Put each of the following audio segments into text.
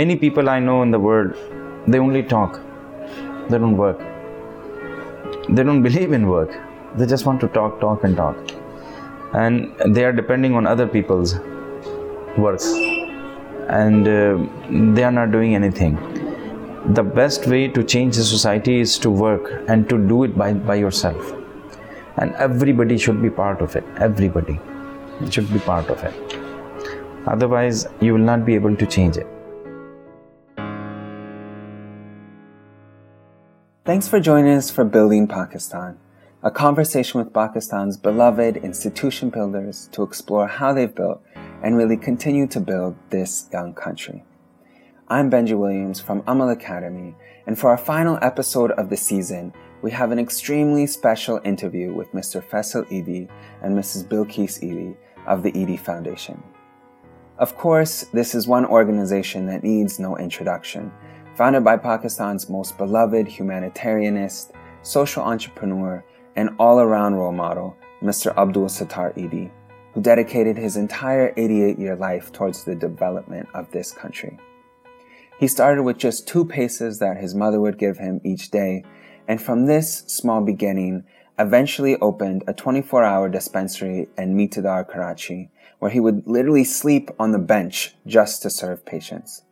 many people I know in the world, they only talk, they don't work. They don't believe in work. They just want to talk, talk, and talk. And they are depending on other people's works. And uh, they are not doing anything. The best way to change the society is to work and to do it by, by yourself. And everybody should be part of it. Everybody should be part of it. Otherwise, you will not be able to change it. Thanks for joining us for Building Pakistan, a conversation with Pakistan's beloved institution builders to explore how they've built and really continue to build this young country. I'm Benji Williams from Amal Academy, and for our final episode of the season, we have an extremely special interview with Mr. Faisal Edhi and Mrs. Bilquis Edhi of the Edhi Foundation. Of course, this is one organization that needs no introduction. Founded by Pakistan's most beloved humanitarianist, social entrepreneur, and all around role model, Mr. Abdul Sattar Edhi, who dedicated his entire 88 year life towards the development of this country. He started with just two paisas that his mother would give him each day, and from this small beginning, eventually opened a 24 hour dispensary in Mithadar, Karachi, where he would literally sleep on the bench just to serve patients.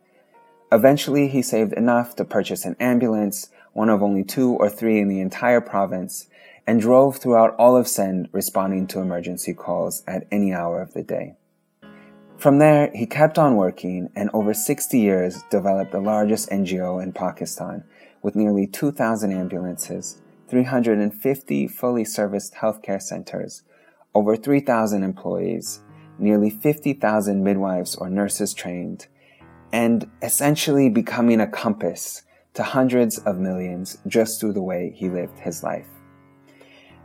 Eventually, he saved enough to purchase an ambulance, one of only two or three in the entire province, and drove throughout all of Sindh responding to emergency calls at any hour of the day. From there, he kept on working and over 60 years developed the largest NGO in Pakistan with nearly 2,000 ambulances, 350 fully serviced healthcare centers, over 3,000 employees, nearly 50,000 midwives or nurses trained, and essentially becoming a compass to hundreds of millions just through the way he lived his life.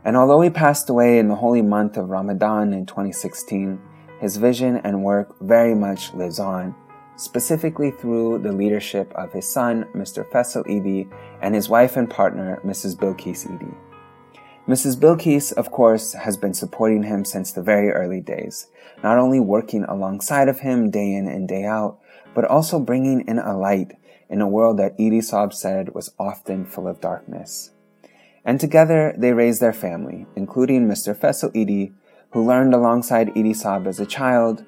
And although he passed away in the holy month of Ramadan in 2016, his vision and work very much lives on, specifically through the leadership of his son, Mr. Faisal Edhi, and his wife and partner, Mrs. Bilquis Edhi. Mrs. Bilquis, of course, has been supporting him since the very early days, not only working alongside of him day in and day out, but also bringing in a light in a world that Edhi Saab said was often full of darkness. And together they raised their family, including Mr. Faisal Edhi, who learned alongside Edhi Saab as a child,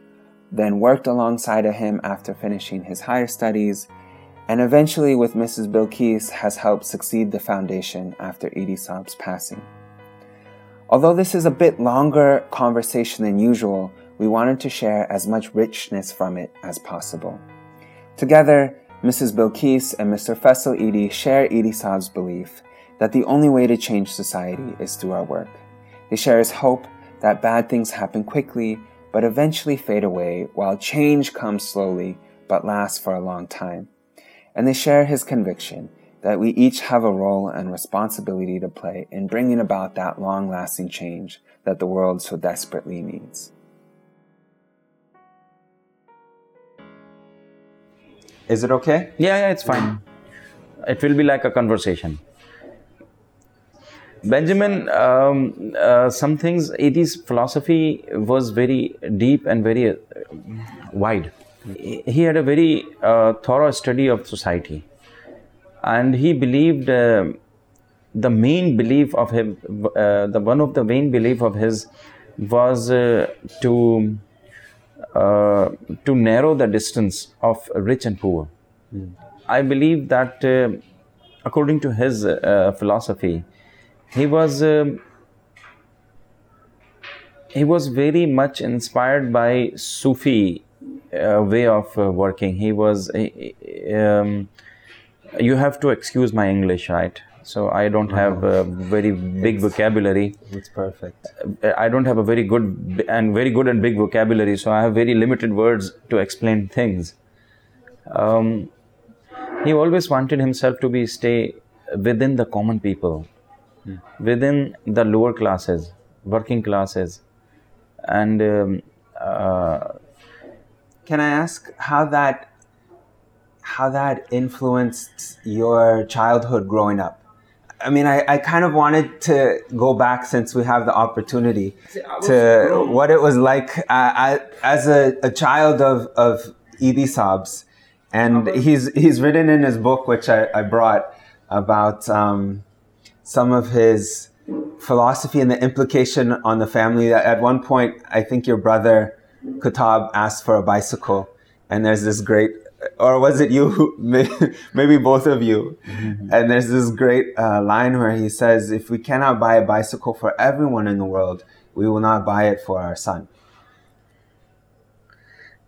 then worked alongside of him after finishing his higher studies, and eventually with Mrs. Bilquis has helped succeed the foundation after Edhi Saab's passing. Although this is a bit longer conversation than usual, we wanted to share as much richness from it as possible. Together, Mrs. Bilquis and Mr. Faisal Edhi share Edhi Saab's belief that the only way to change society is through our work. They share his hope that bad things happen quickly but eventually fade away while change comes slowly but lasts for a long time. And they share his conviction that we each have a role and responsibility to play in bringing about that long lasting change that the world so desperately needs. Is it okay? Yeah, yeah, it's fine. It will be like a conversation. Benjamin, um, uh, some things, Edhi's philosophy was very deep and very uh, wide. He had a very uh, thorough study of society and he believed uh, the main belief of him, uh, the one of the main belief of his was uh, to uh, to narrow the distance of rich and poor. Mm. I believe that uh, according to his uh, philosophy, he was um, he was very much inspired by Sufi way of working. He was. Um, you have to excuse my English, right? So I don't have a very big vocabulary. It's perfect. I don't have a very good and very good and big vocabulary, so I have very limited words to explain things. Um, he always wanted himself to be stay within the common people, hmm. within the lower classes, working classes, and. Um, uh, Can I ask how that how that influenced your childhood growing up. I mean, I, I kind of wanted to go back since we have the opportunity to what it was like uh, as a, a child of, of Edhi Saab's. And he's he's written in his book, which I, I brought, about um, some of his philosophy and the implication on the family. At one point, I think your brother Kutab asked for a bicycle, and there's this great, or was it you? Maybe both of you. Mm-hmm. And there's this great uh, line where he says, "If we cannot buy a bicycle for everyone in the world, we will not buy it for our son."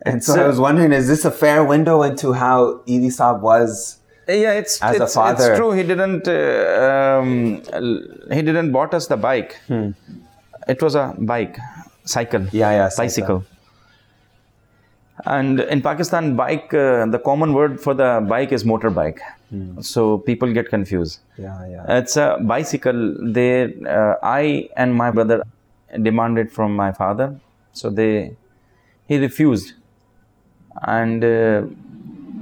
And so, so I was wondering, is this a fair window into how Edhi Saab was? Yeah, it's as it's, a father? it's true. He didn't uh, um, he didn't bought us the bike. Hmm. It was a bike, cycle. Yeah, yeah, bicycle. And in Pakistan, bike uh, the common word for the bike is motorbike. Hmm. So people get confused. Yeah, yeah. It's a bicycle. They, uh, I and my brother demanded from my father. So they, he refused and uh,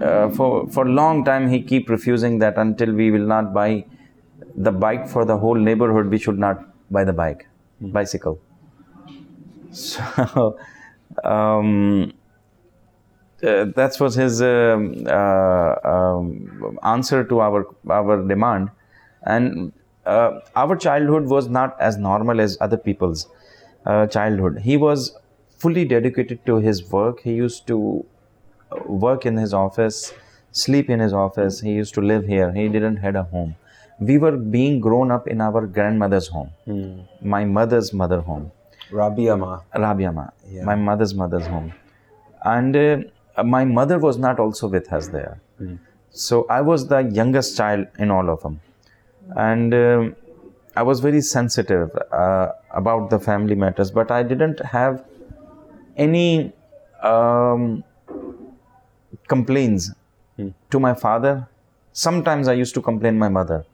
uh, for for a long time he keep refusing that until we will not buy the bike for the whole neighborhood we should not buy the bike mm. bicycle so um, uh, that was his um, uh, um, answer to our our demand and uh, our childhood was not as normal as other people's uh, childhood he was fully dedicated to his work he used to work in his office, sleep in his office. He used to live here. He didn't had a home. We were being grown up in our grandmother's home, hmm. my mother's mother home. Rabiama. Rabiama, yeah. my mother's mother's home. And uh, my mother was not also with us there. Hmm. So I was the youngest child in all of them. And uh, I was very sensitive uh, about the family matters, but I didn't have any um, complains hmm. to my father. Sometimes I used to complain my mother.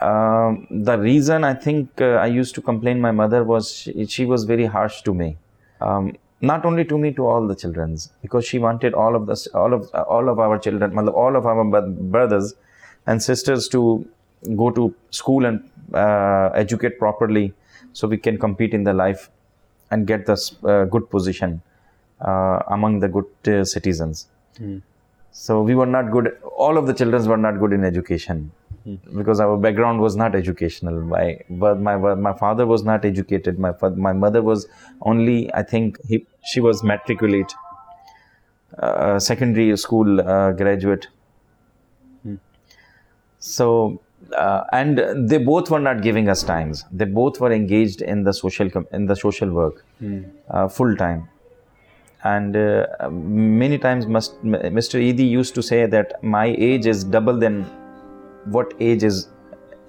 Uh, the reason I think uh, I used to complain my mother was she, she was very harsh to me. Um, not only to me, to all the childrens, because she wanted all of us, all of uh, all of our children, all of our brothers and sisters to go to school and uh, educate properly, so we can compete in the life and get this uh, good position uh, among the good citizens. Mm. So we were not good. All of the children were not good in education. Because our background was not educational. My but my my father was not educated. My my mother was only I think he, she was matriculate, uh, secondary school uh, graduate. Mm. So uh, and they both were not giving us times. They both were engaged in the social in the social work mm. uh, full time and uh, many times must, Mr. Edhi used to say that my age is double than what age is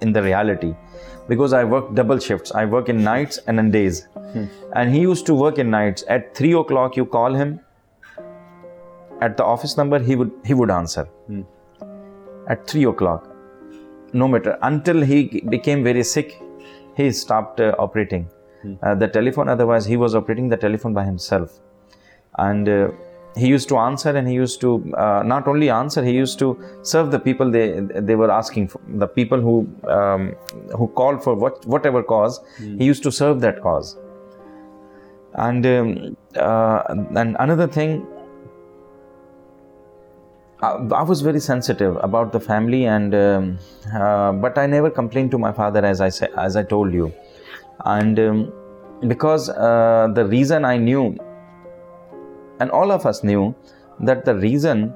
in the reality because I work double shifts. I work in nights and in days. Hmm. And he used to work in nights. At three o'clock, you call him at the office number, he would he would answer. Hmm. At three o'clock, no matter until he became very sick, he stopped uh, operating hmm. uh, the telephone. Otherwise, he was operating the telephone by himself and uh, he used to answer and he used to uh, not only answer he used to serve the people they they were asking for the people who um, who called for what whatever cause mm. he used to serve that cause and um, uh, and another thing I, I, was very sensitive about the family and um, uh, but I never complained to my father as I say, as I told you and um, because uh, the reason I knew and all of us knew that the reason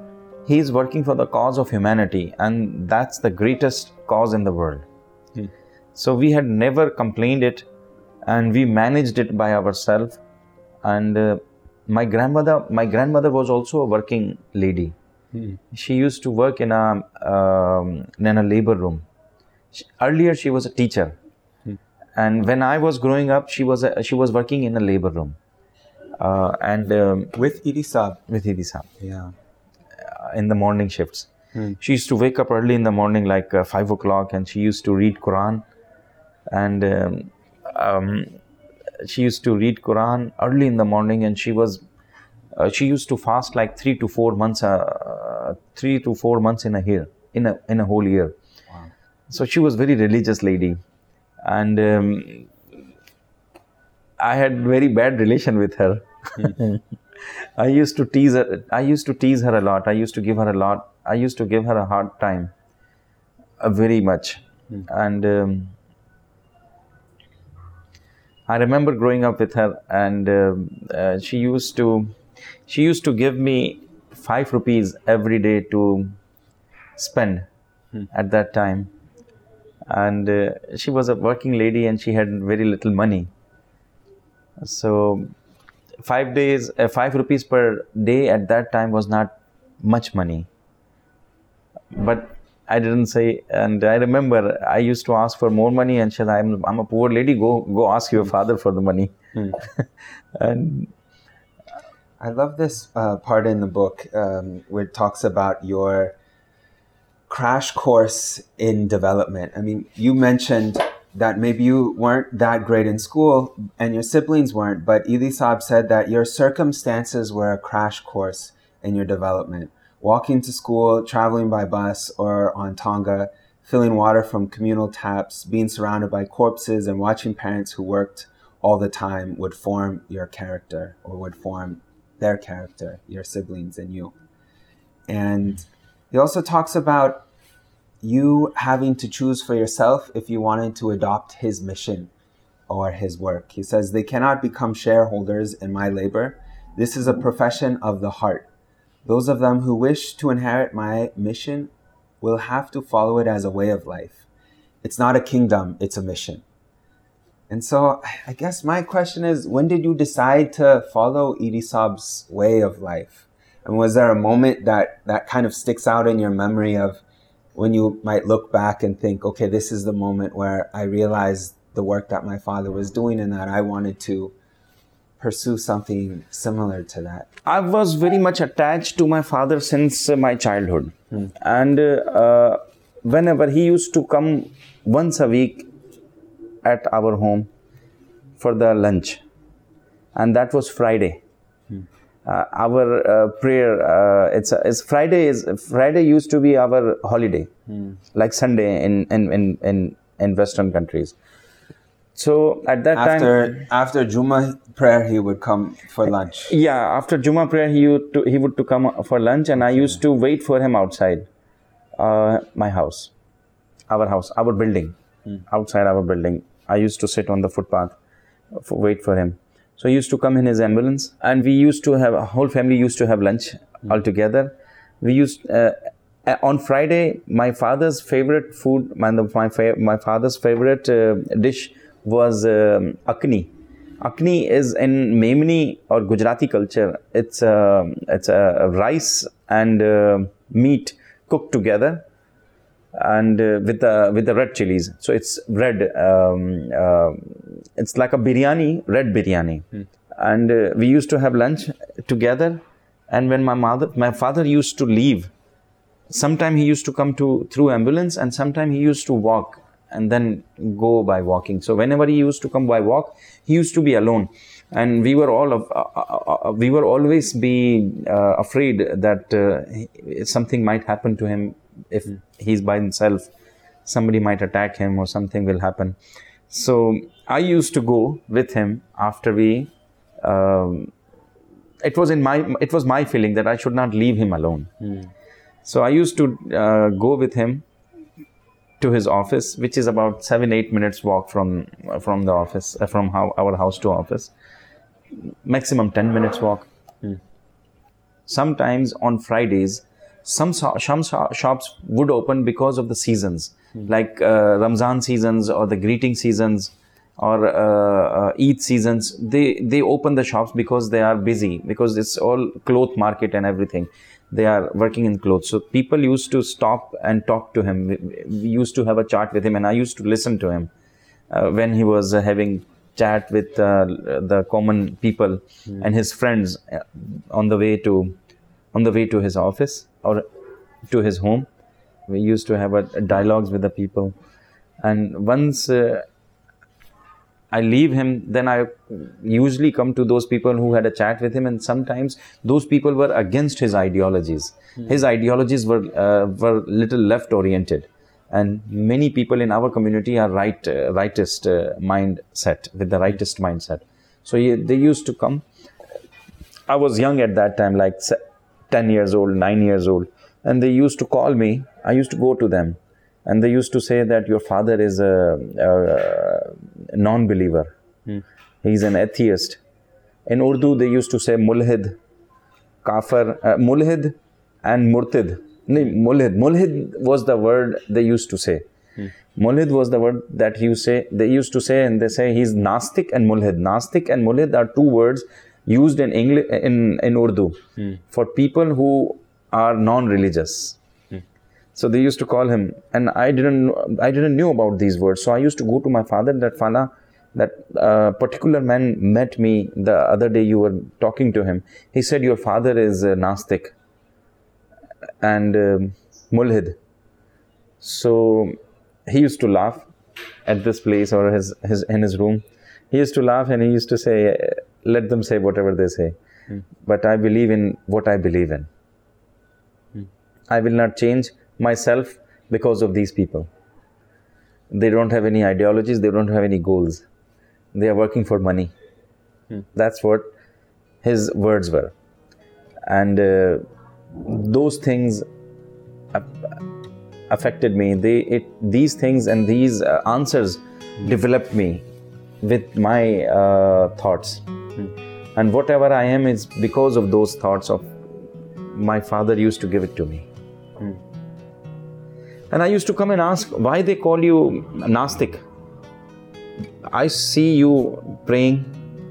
he is working for the cause of humanity, and that's the greatest cause in the world. Hmm. So we had never complained it, and we managed it by ourselves. And uh, my grandmother, my grandmother was also a working lady. Hmm. She used to work in a um, in a labor room. She, earlier, she was a teacher, hmm. and when I was growing up, she was a, she was working in a labor room uh, and um, with Edhi Saab. With Edhi Saab. Yeah. Uh, in the morning shifts. Hmm. She used to wake up early in the morning, like uh, five o'clock, and she used to read Quran. And um, um, she used to read Quran early in the morning, and she was uh, she used to fast like three to four months, uh, three to four months in a year, in a in a whole year. Wow. So she was very religious lady, and um, I had very bad relation with her. I used to tease her. I used to tease her a lot. I used to give her a lot. I used to give her a hard time, uh, very much. And um, I remember growing up with her, and um uh, she used to, she used to give me five rupees every day to spend at that time. And uh, she was a working lady, and she had very little money. So five days, uh, five rupees per day at that time was not much money. But I didn't say, and I remember I used to ask for more money, and she said, "I'm I'm a poor lady. Go go ask your father for the money." and I love this uh, part in the book um, where it talks about your crash course in development. I mean, you mentioned that maybe you weren't that great in school and your siblings weren't, but Edhi Saab said that your circumstances were a crash course in your development. Walking to school, traveling by bus or on Tonga, filling water from communal taps, being surrounded by corpses, and watching parents who worked all the time would form your character or would form their character, your siblings and you. And he also talks about you having to choose for yourself if you wanted to adopt his mission or his work. He says, They cannot become shareholders in my labor. This is a profession of the heart. Those of them who wish to inherit my mission will have to follow it as a way of life. It's not a kingdom, it's a mission. And so I guess my question is when did you decide to follow Edhi Saab's way of life? And was there a moment that, that kind of sticks out in your memory of when you might look back and think, okay, this is the moment where I realized the work that my father was doing and that I wanted to pursue something similar to that? I was very much attached to my father since uh, my childhood. And uh, uh, whenever he used to come once a week at our home for the lunch, and that was Friday. Uh, our uh, prayer, uh, it's, it's Friday is Friday used to be our holiday, like Sunday in, in, in, in, in Western countries. So at that time, After after Juma prayer, he would come for lunch. yeah, after Juma prayer, he would to, he would to come for lunch, and I used to wait for him outside uh, my house, our house, our building, outside our building. I used to sit on the footpath, for, wait for him. So he used to come in his ambulance, and we used to have a whole family used to have lunch all together. We used uh, uh, on Friday. My father's favorite food, my my, my father's favorite uh, dish was um, akni. Akni is in Memni or Gujarati culture. It's a it's a rice and uh, meat cooked together, and uh, with the with the red chilies. So it's red. Um, uh, it's like a biryani, red biryani, and uh, we used to have lunch together. And when my mother, my father used to leave, sometime he used to come to through ambulance, and sometime he used to walk and then go by walking. So whenever he used to come by walk, he used to be alone, and we were all of, uh, uh, uh, we were always be uh, afraid that uh, something might happen to him if he's by himself. Somebody might attack him or something will happen. So I used to go with him after we. Um, it was in my it was my feeling that I should not leave him alone. So I used to uh, go with him to his office, which is about seven eight minutes walk from from the office uh, from how, our house to office. Maximum ten minutes walk. Sometimes on Fridays, some some shops would open because of the seasons, like uh, Ramzan seasons or the greeting seasons or uh, uh, Eid seasons. They they open the shops because they are busy because it's all cloth market and everything. They are working in clothes. So people used to stop and talk to him. We, we used to have a chat with him, and I used to listen to him uh, when he was uh, having chat with uh, the common people and his friends on the way to on the way to his office or to his home we used to have a, dialogues with the people and once uh, I leave him, then I usually come to those people who had a chat with him, and sometimes those people were against his ideologies. His ideologies were uh, were little left oriented, and many people in our community are right uh, rightist uh, mindset with the rightist mindset. So he, they used to come. I was young at that time, like 10 years old, 9 years old. And they used to call me. I used to go to them. And they used to say that your father is a, a non believer. He's an atheist. In Urdu, they used to say mulhid, kafir, uh, mulhid and murtid. No, mulhid. Mulhid was the word they used to say. Mulhid was the word that you say they used to say, and they say he's Nastik and Mulhid. Nastik and Mulhid are two words used in English in, in Urdu for people who are non-religious. So they used to call him, and I didn't I didn't know about these words. So I used to go to my father that Fala, that uh, particular man met me the other day. You were talking to him. He said your father is uh, Nastik and um, Mulhid. So he used to laugh at this place or his, his in his room. He used to laugh and he used to say, "Let them say whatever they say, but I believe in what I believe in. I will not change myself because of these people. They don't have any ideologies. They don't have any goals. They are working for money. That's what his words were, and uh, those things affected me. They it these things and these uh, answers developed me with my uh, thoughts, and whatever I am is because of those thoughts of my father used to give it to me. And I used to come and ask why they call you Nastik. I see you praying.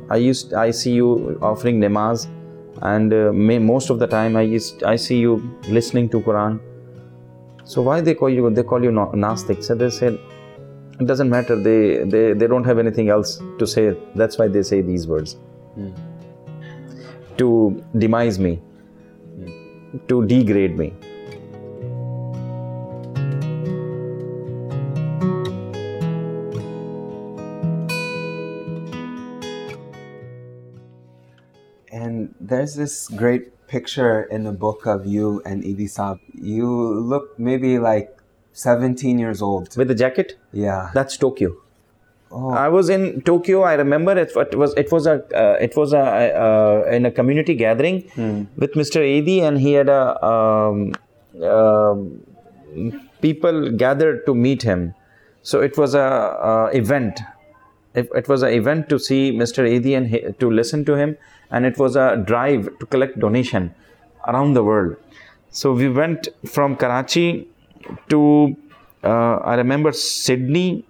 I used I see you offering namaz, and uh, may, most of the time I used I see you listening to Quran. So why they call you? They call you na- So they said it doesn't matter. They they they don't have anything else to say. That's why they say these words Hmm. to demise me, hmm. to degrade me. And there's this great picture in the book of you and Edhi Saab. You look maybe like 17 years old. With the jacket, Yeah. that's Tokyo. Oh. I was in Tokyo. I remember it, it was it was a uh, it was a uh, in a community gathering with Mr. Edhi, and he had a um, um people gathered to meet him. So it was a uh, event. It, it was an event to see Mr. Edhi and he, to listen to him, and it was a drive to collect donation around the world. So we went from Karachi to uh, I remember Sydney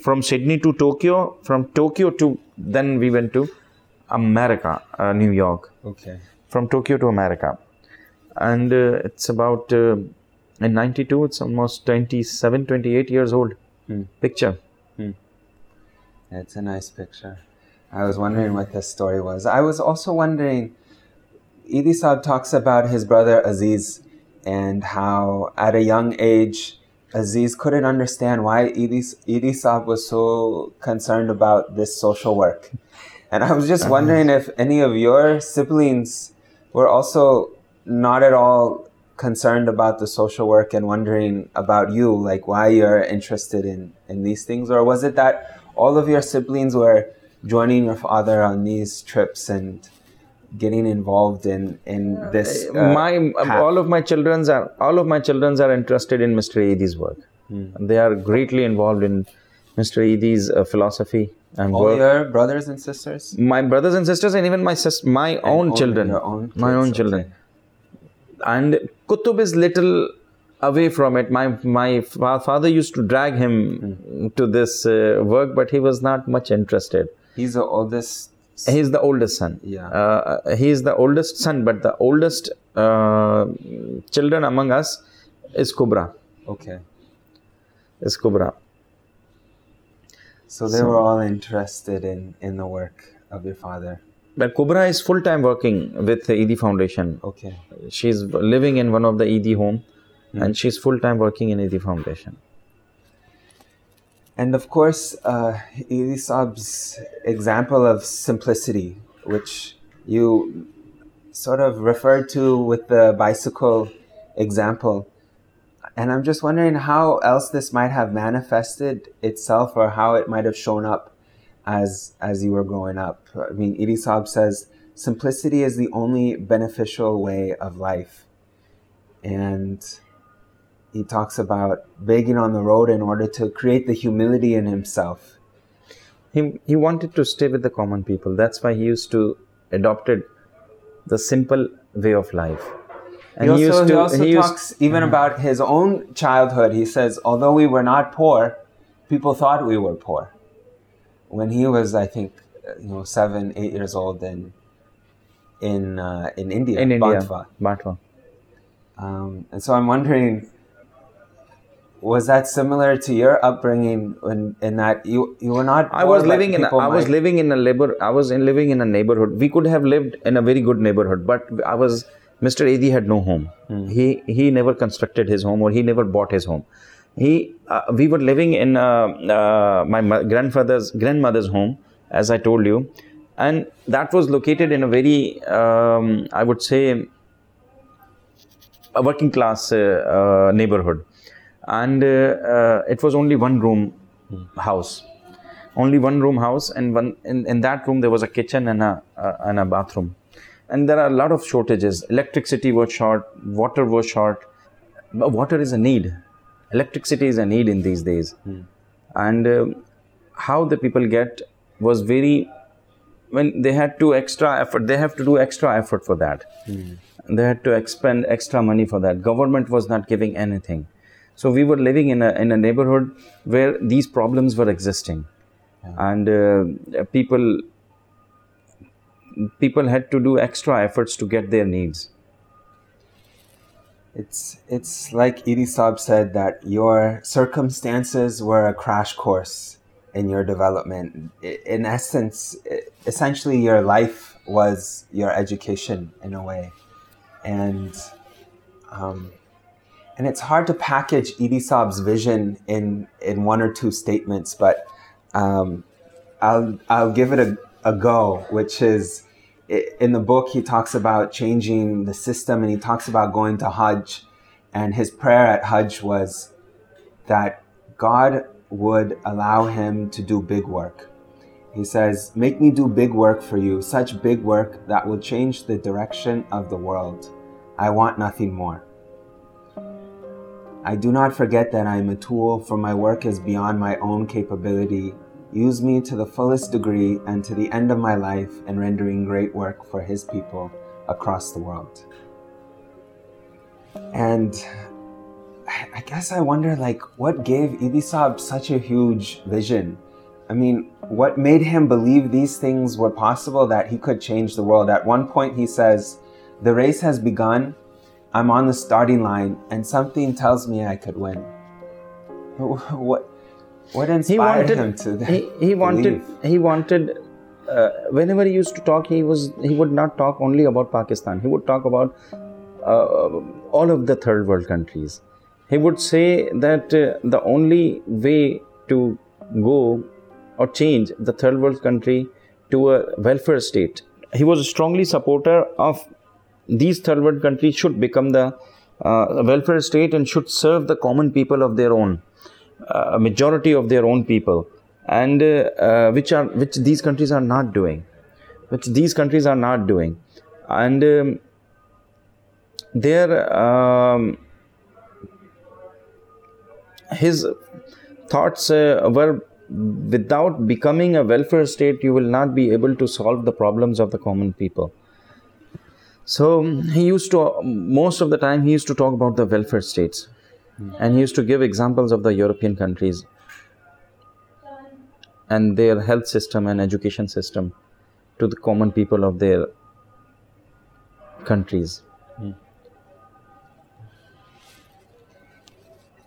from Sydney to Tokyo, from Tokyo to then we went to America, uh, New York, Okay. from Tokyo to America, and uh, it's about uh, in '92. It's almost 27, 28 years old. Picture. It's a nice picture. I was wondering what this story was. I was also wondering, Edhi Saab talks about his brother Aziz and how at a young age, Aziz couldn't understand why Edhi, Edhi was so concerned about this social work. And I was just uh-huh. wondering if any of your siblings were also not at all concerned about the social work and wondering about you, like why you're interested in, in these things? Or was it that all of your siblings were joining your father on these trips and getting involved in, in this? uh, my path? all of my childrens are all of my childrens are interested in Mr. Edhi's work. They are greatly involved in Mr. Edhi's uh, philosophy and all work. your brothers and sisters? my brothers and sisters and even my sis- my own only children own my kids, own okay. children and kutub is little away from it my my fa- father used to drag him Hmm. to this uh, work but he was not much interested He's the oldest. He's the oldest son Yeah. uh, he is the oldest son but the oldest uh, children among us is kubra Okay. is kubra So they were all interested in, in the work of your father. but kubra is full time working with the Edhi foundation Okay. she's living in one of the Edhi home and she's full time working in Edhi Foundation. And of course, uh, Edhi Saab's example of simplicity, which you sort of referred to with the bicycle example. And I'm just wondering how else this might have manifested itself or how it might have shown up as as you were growing up. I mean, Edhi Saab says simplicity is the only beneficial way of life. And he talks about begging on the road in order to create the humility in himself. He, he wanted to stay with the common people. That's why he used to adopted the simple way of life. And he also, he, to, he also he talks used, even mm-hmm. about his own childhood. He says, although we were not poor, people thought we were poor. When he was, I think, you know, seven, eight years old in in uh, in India, in India. Um, and so I'm wondering, was that similar to your upbringing? In, in that you you were not. I was living in. A, I was living in a labor. I was in living in a neighborhood. We could have lived in a very good neighborhood, but I was. Mr. Edhi had no home. Hmm. He he never constructed his home or he never bought his home. He uh, we were living in uh, uh, my grandfather's grandmother's home, as I told you, and that was located in a very um, I would say a working class uh, uh, neighborhood and uh, uh, it was only one room house. Only one room house and one in, in that room there was a kitchen and a uh, and a bathroom. And there are a lot of shortages. Electricity was short water was short. But water is a need. Electricity is a need in these days. Mm. and uh, how the people get was very when they had to extra effort they have to do extra effort for that. Mm. they had to expend extra money for that. Government was not giving anything so we were living in a, in a neighborhood where these problems were existing. Yeah. And uh, people people had to do extra efforts to get their needs. It's it's like Edhi Saab said that your circumstances were a crash course in your development. In essence, essentially, your life was your education in a way, and um, and it's hard to package Edhi Saab's vision in in one or two statements, but um, I'll I'll give it a, a go, which is in the book he talks about changing the system and he talks about going to Hajj, and his prayer at Hajj was that God would allow him to do big work. He says, Make me do big work for you, such big work that will change the direction of the world. I want nothing more. I do not forget that I am a tool, for my work is beyond my own capability. Use me to the fullest degree and to the end of my life in rendering great work for His people across the world. And I guess I wonder, like, what gave Edhi Saab such a huge vision? I mean, what made him believe these things were possible, that he could change the world? At one point, he says, The race has begun I'm on the starting line and something tells me I could win. What what inspired he wanted, him to he, he wanted he wanted uh, whenever he used to talk he was he would not talk only about Pakistan. He would talk about uh, all of the third world countries. He would say that uh, the only way to go or change the third world country to a welfare state he was a strongly supporter of these third world countries should become the uh, welfare state and should serve the common people of their own, uh, majority of their own people, and uh, uh, which are which these countries are not doing, which these countries are not doing, and um, their um, his thoughts uh, were without becoming a welfare state you will not be able to solve the problems of the common people so he used to, most of the time, he used to talk about the welfare states. And he used to give examples of the European countries and their health system and education system to the common people of their countries.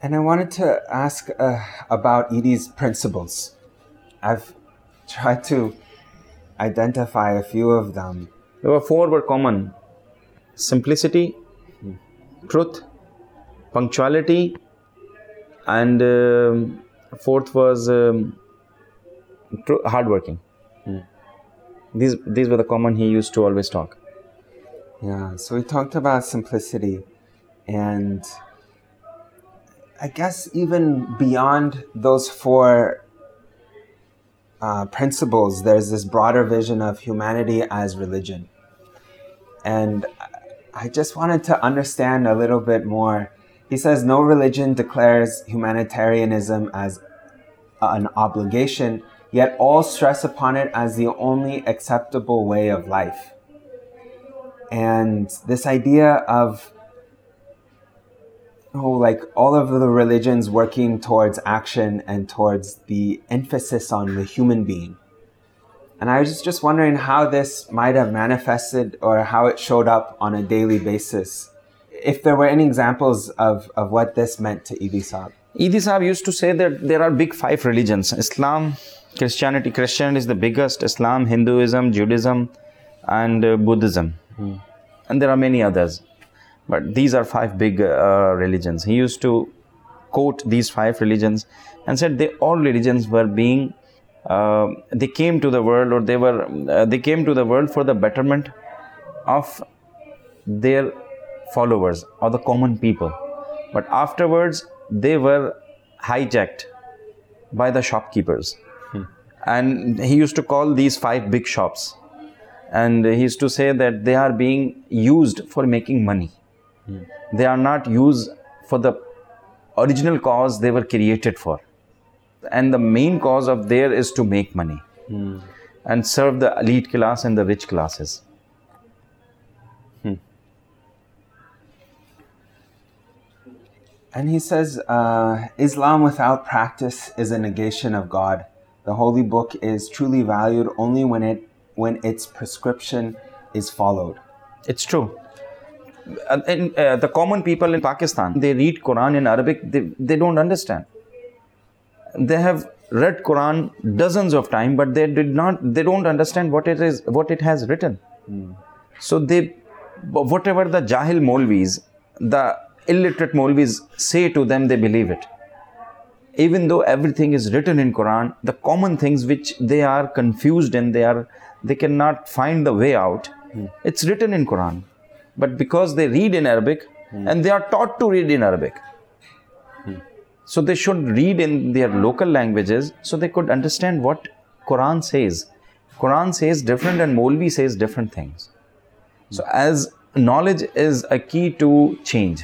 And I wanted to ask uh, about Edhi's principles. I've tried to identify a few of them. There were four were common simplicity, truth, punctuality, and uh, fourth was um, tr- hardworking. Mm. These these were the common he used to always talk. Yeah, so we talked about simplicity, and I guess even beyond those four uh, principles, there's this broader vision of humanity as religion and I just wanted to understand a little bit more. He says no religion declares humanitarianism as an obligation, yet all stress upon it as the only acceptable way of life. And this idea of oh, like all of the religions working towards action and towards the emphasis on the human being. And I was just wondering how this might have manifested or how it showed up on a daily basis. If there were any examples of, of what this meant to Edhi Saab. Edhi Saab used to say that there are big five religions Islam, Christianity. Christianity is the biggest, Islam, Hinduism, Judaism, and uh, Buddhism. Hmm. And there are many others. But these are five big uh, religions. He used to quote these five religions and said they all religions were being uh, they came to the world or they were uh, they came to the world for the betterment of their followers or the common people. But afterwards they were hijacked by the shopkeepers. Hmm. and he used to call these five big shops. And he used to say that they are being used for making money. They are not used for the original cause they were created for. And the main cause of there is to make money mm. and serve the elite class and the rich classes. Hmm. And he says, uh, Islam without practice is a negation of God. The holy book is truly valued only when it when its prescription is followed. It's true and, uh, the common people in Pakistan, they read Quran in Arabic, they, they don't understand. They have read Quran dozens of times, but they did not, they don't understand what it is, what it has written. Mm. So they, whatever the Jahil Molvis, the illiterate Molvis say to them, they believe it. Even though everything is written in Quran, the common things which they are confused and they are, they cannot find the way out, mm. it's written in Quran but because they read in Arabic mm. and they are taught to read in Arabic. So they should read in their local languages so they could understand what Quran says. Quran says different and Molvi says different things. So as knowledge is a key to change.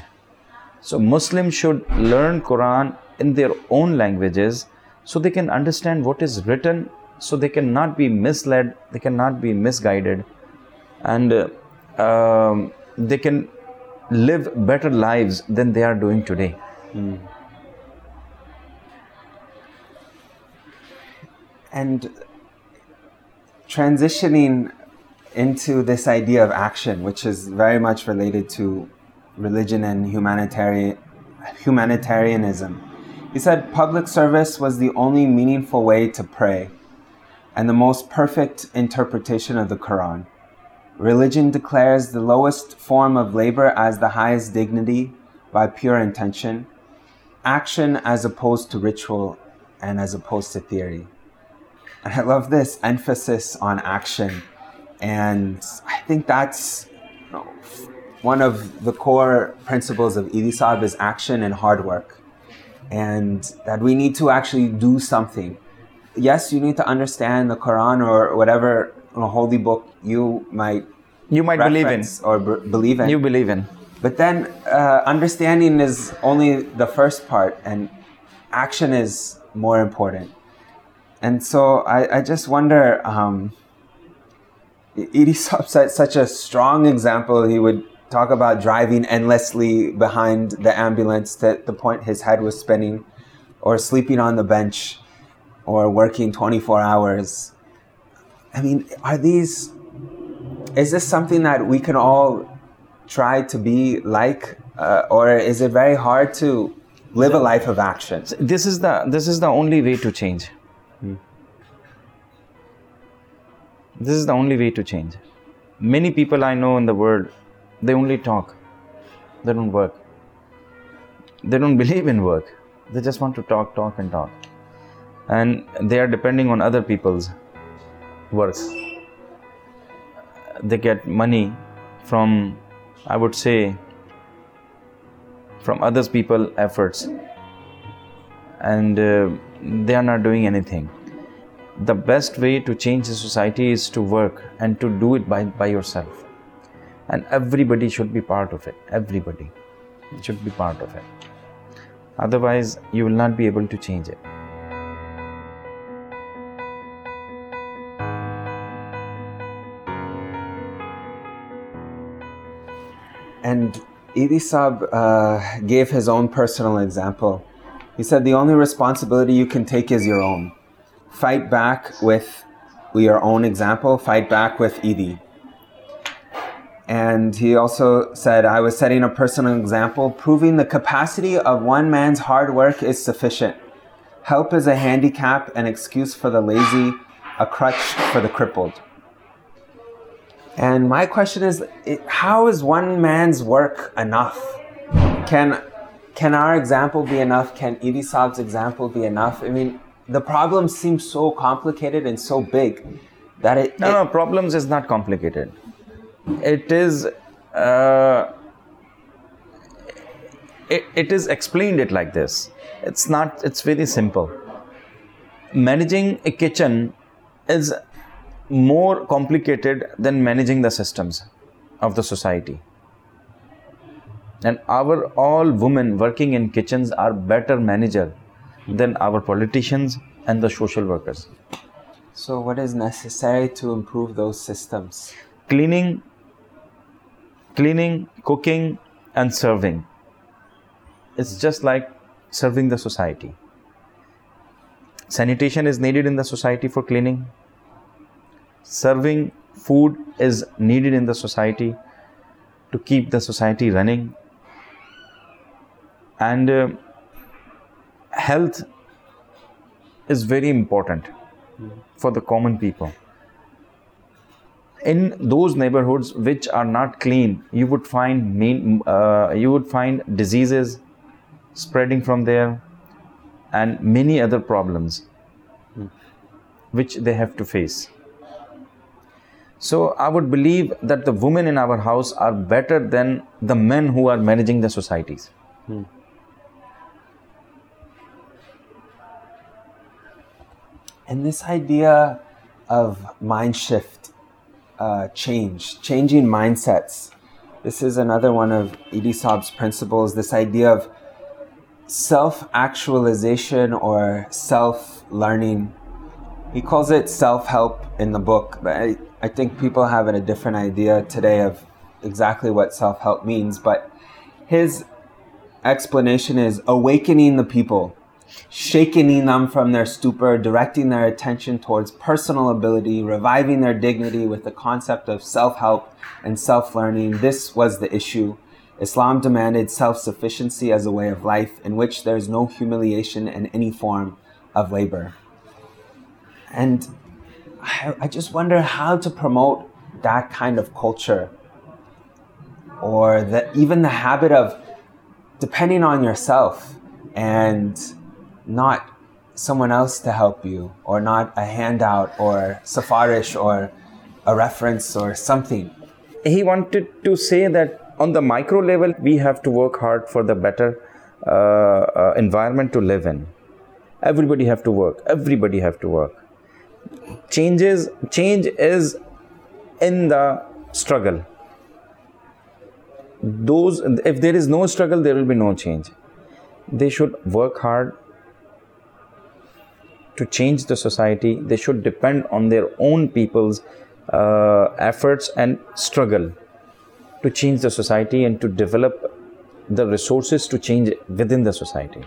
So Muslims should learn Quran in their own languages so they can understand what is written so they cannot be misled, they cannot be misguided and uh, um, they can live better lives than they are doing today. Mm. And transitioning into this idea of action, which is very much related to religion and humanitarian humanitarianism. He said public service was the only meaningful way to pray and the most perfect interpretation of the Quran. Religion declares the lowest form of labor as the highest dignity by pure intention, action as opposed to ritual and as opposed to theory. And I love this emphasis on action. And I think that's one of the core principles of Edhi Saab is action and hard work. And that we need to actually do something. Yes, you need to understand the Quran or whatever holy book you might you might believe in or b- believe in. You believe in. But then uh, understanding is only the first part, and action is more important. And so I, I just wonder. Um, Saab such a strong example. He would talk about driving endlessly behind the ambulance to the point his head was spinning, or sleeping on the bench, or working 24 hours. I mean, are these is this something that we can all try to be like, uh, or is it very hard to live a life of action? This is the this is the only way to change. This is the only way to change. Many people I know in the world, they only talk. They don't work. They don't believe in work. They just want to talk, talk, and talk. And they are depending on other people's works they get money from i would say from others people efforts and uh, they are not doing anything the best way to change the society is to work and to do it by, by yourself and everybody should be part of it. Everybody should be part of it. Otherwise, you will not be able to change it. And Edhi Saab uh, gave his own personal example. He said, The only responsibility you can take is your own. Fight back with your own example, fight back with Edhi. And he also said, I was setting a personal example, proving the capacity of one man's hard work is sufficient. Help is a handicap, an excuse for the lazy, a crutch for the crippled. And my question is, how is one man's work enough? Can can our example be enough? Can Edhi Saab's example be enough? I mean, the problem seems so complicated and so big that it. No, it, no, problems is not complicated. It is. Uh, it, it is explained it like this. It's not. It's very simple. Managing a kitchen is more complicated than managing the systems of the society. And our all women working in kitchens are better manager than our politicians and the social workers. So, what is necessary to improve those systems? Cleaning, cleaning, cooking, and serving. It's just like serving the society. Sanitation is needed in the society for cleaning serving food is needed in the society to keep the society running and uh, health is very important for the common people in those neighborhoods which are not clean you would find main, uh, you would find diseases spreading from there and many other problems which they have to face so I would believe that the women in our house are better than the men who are managing the societies. Hmm. And this idea of mind shift, uh, change, changing mindsets. This is another one of Edhi Saab's principles. This idea of self actualization or self learning. He calls it self help in the book, but I, I think people have a different idea today of exactly what self help means, but his explanation is awakening the people, shaking them from their stupor, directing their attention towards personal ability, reviving their dignity with the concept of self help and self learning. This was the issue. Islam demanded self sufficiency as a way of life in which there is no humiliation in any form of labor. And I, I just wonder how to promote that kind of culture or the, even the habit of depending on yourself and not someone else to help you or not a handout or safarish or a reference or something. He wanted to say that on the micro level, we have to work hard for the better uh, uh, environment to live in. Everybody have to work. Everybody have to work changes change is in the struggle those if there is no struggle there will be no change they should work hard to change the society they should depend on their own people's uh, efforts and struggle to change the society and to develop the resources to change within the society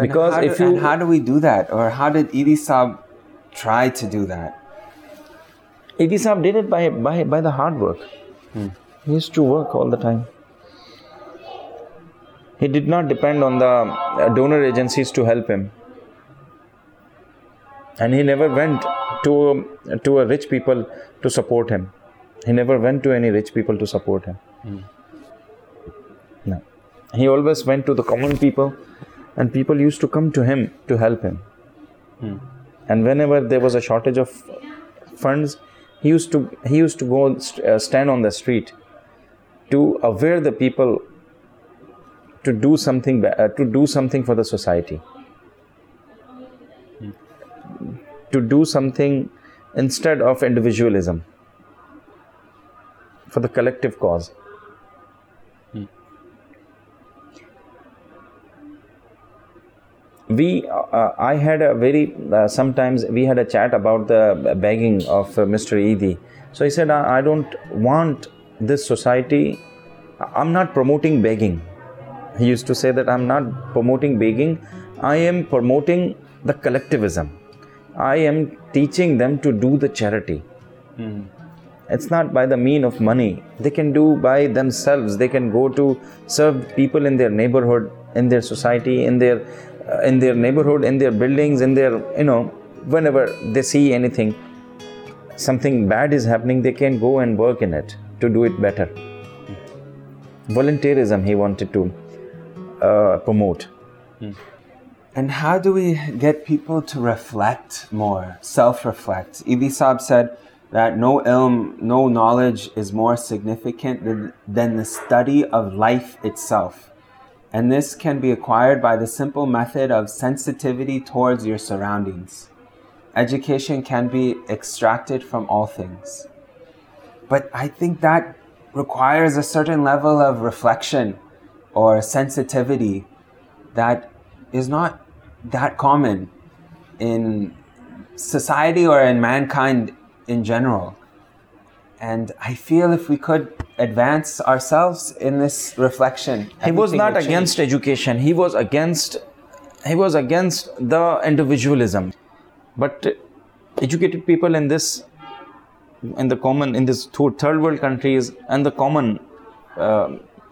because if you how do we do that or how did Edhi Saab try to do that? Edhi Saab did it by, by, by the hard work. Hmm. He used to work all the time. He did not depend on the uh, donor agencies to help him. And he never went to, to a rich people to support him. He never went to any rich people to support him. Hmm. No. He always went to the common people, and people used to come to him to help him. Hmm and whenever there was a shortage of funds he used to he used to go uh, stand on the street to aware the people to do something uh, to do something for the society to do something instead of individualism for the collective cause. We, uh, I had a very, uh, sometimes we had a chat about the begging of uh, Mr. Edhi. So he said, I, I don't want this society, I'm not promoting begging. He used to say that I'm not promoting begging, I am promoting the collectivism. I am teaching them to do the charity. It's not by the mean of money. They can do by themselves. They can go to serve people in their neighborhood, in their society, in their uh, in their neighborhood, in their buildings, in their you know whenever they see anything, something bad is happening, they can go and work in it to do it better. Volunteerism he wanted to uh, promote. And how do we get people to reflect more, self reflect? Edhi Saab said that no ilm, no knowledge is more significant than, than the study of life itself. And this can be acquired by the simple method of sensitivity towards your surroundings. Education can be extracted from all things. But I think that requires a certain level of reflection or sensitivity that is not that common in society or in mankind in general. And I feel if we could advance ourselves in this reflection, he was not would change. against education he was against he was against the individualism but educated people in this in the common in this third world countries and the common uh,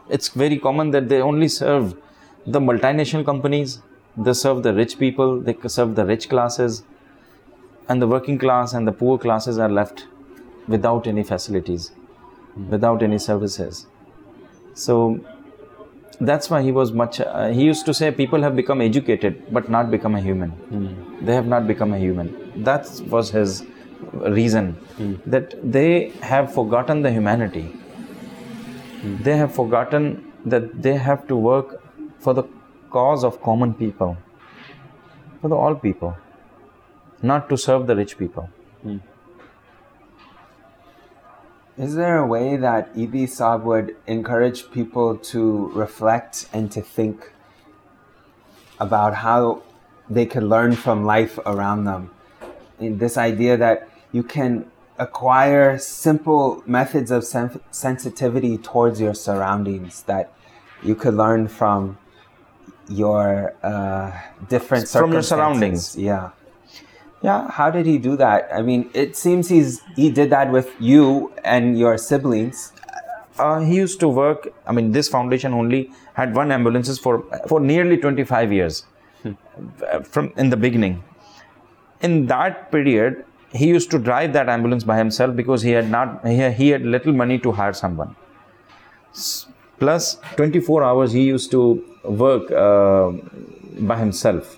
it's very common that they only serve the multinational companies they serve the rich people they serve the rich classes and the working class and the poor classes are left without any facilities without any services. So that's why he was much uh, he used to say people have become educated but not become a human. Hmm. They have not become a human. That was his reason hmm. that they have forgotten the humanity. Hmm. They have forgotten that they have to work for the cause of common people. For the all people. Not to serve the rich people. Hmm. Is there a way that Edhi Saab would encourage people to reflect and to think about how they could learn from life around them? In this idea that you can acquire simple methods of sen- sensitivity towards your surroundings that you could learn from your uh, different From your surroundings. Yeah. Yeah, how did he do that? I mean, it seems he's he did that with you and your siblings. uh, he used to work i mean this foundation only had one ambulances for for nearly 25 years uh, from in the beginning in that period he used to drive that ambulance by himself because he had not he, he had little money to hire someone plus 24 hours he used to work uh, by himself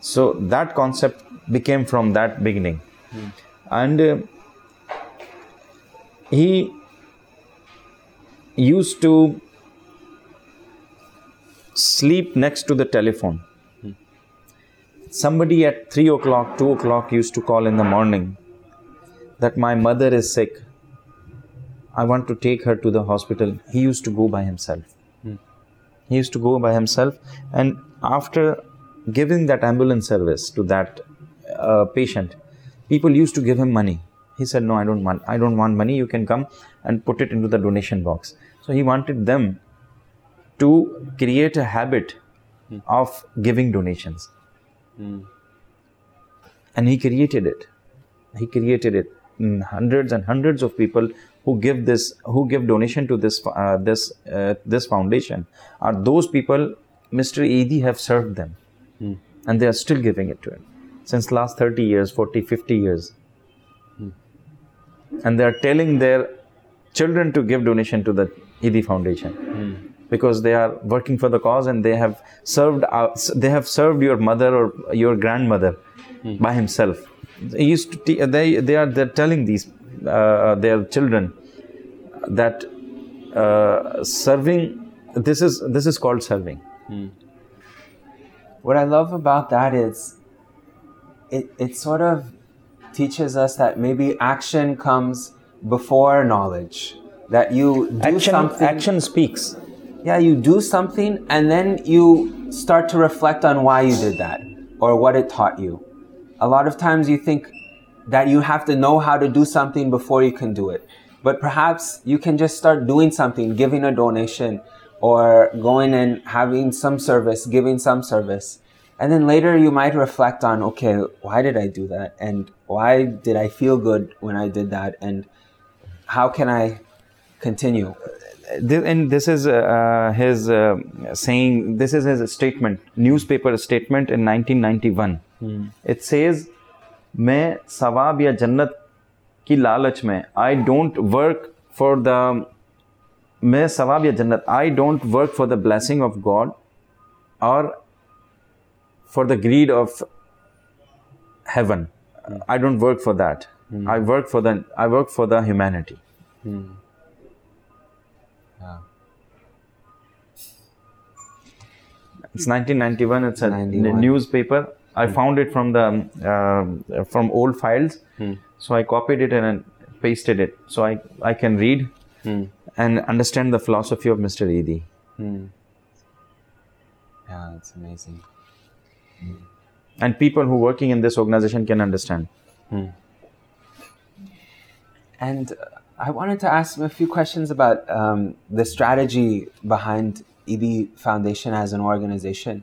so that concept became from that beginning and uh, he used to sleep next to the telephone. Somebody at 3 o'clock, 2 o'clock used to call in the morning that my mother is sick. I want to take her to the hospital. He used to go by himself. He used to go by himself, and after giving that ambulance service to that uh, patient, people used to give him money. He said, "No, I don't want. I don't want money. You can come and put it into the donation box." So he wanted them to create a habit of giving donations, and he created it. He created it. Hundreds and hundreds of people who give this, who give donation to this, uh, this, uh, this foundation, are those people. Mr. Edhi have served them, hmm. and they are still giving it to him since last 30 years, 40, 50 years hmm. and they are telling their children to give donation to the Edhi Foundation hmm. because they are working for the cause and they have served uh, out, they have served your mother or your grandmother by himself. They used to te- they they are they're telling these uh, their children that uh, serving this is this is called serving. What I love about that is it, it sort of teaches us that maybe action comes before knowledge. that you do action, something. action speaks. Yeah, you do something and then you start to reflect on why you did that or what it taught you. A lot of times you think that you have to know how to do something before you can do it. But perhaps you can just start doing something, giving a donation or going and having some service, giving some service. And then later you might reflect on, okay, why did I do that? And why did I feel good when I did that? And how can I continue? This, and this is uh, his uh, saying, this is his statement, newspaper statement in 1991. It says, मैं सवाब या जन्नत की लालच में I don't work for the मैं सवाब या जन्नत I don't work for the blessing of God और for the greed of heaven I don't work for that I work for the I work for the humanity It's 1991, it's a 91. newspaper. I found it from the uh, from old files. So i copied it and pasted it. So i i can read and understand the philosophy of mr Edhi. Yeah, that's amazing. and people who working in this organization can understand. And uh, I wanted to ask a few questions about um, the strategy behind Edhi Foundation as an organization,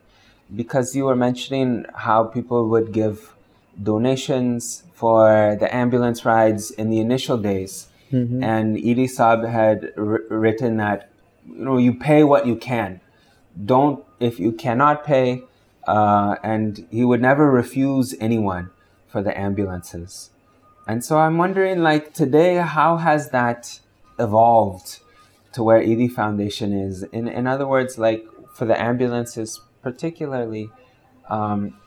because you were mentioning how people would give donations for the ambulance rides in the initial days, and Edhi Saab had wr- written that you know you pay what you can, don't if you cannot pay, uh, and he would never refuse anyone for the ambulances. And so I'm wondering, like today, how has that evolved to where Edhi Foundation is? In in other words, like for the ambulances particularly, um,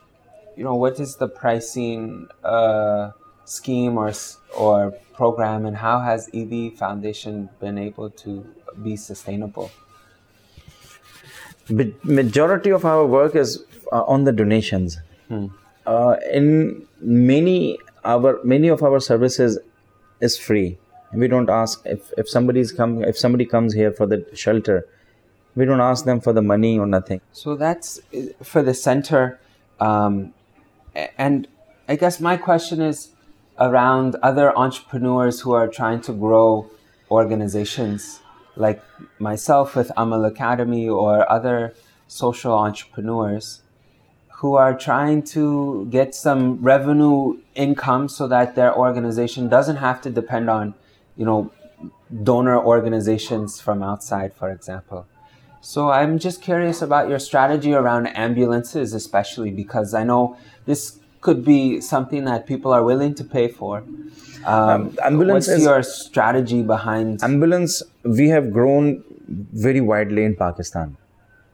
you know, what is the pricing uh, scheme or or program, and how has Edhi Foundation been able to be sustainable? But majority of our work is uh, on the donations. Uh, in many our many of our services is free. We don't ask if if somebody's come if somebody comes here for the shelter, we don't ask them for the money or nothing. So that's uh, for the center. Um, and I guess my question is around other entrepreneurs who are trying to grow organizations like myself with Amal Academy or other social entrepreneurs who are trying to get some revenue income so that their organization doesn't have to depend on, you know, donor organizations from outside, for example. So I'm just curious about your strategy around ambulances, especially because I know this could be something that people are willing to pay for. Um, ambulance what's is- your strategy behind? ambulance we have grown very widely in pakistan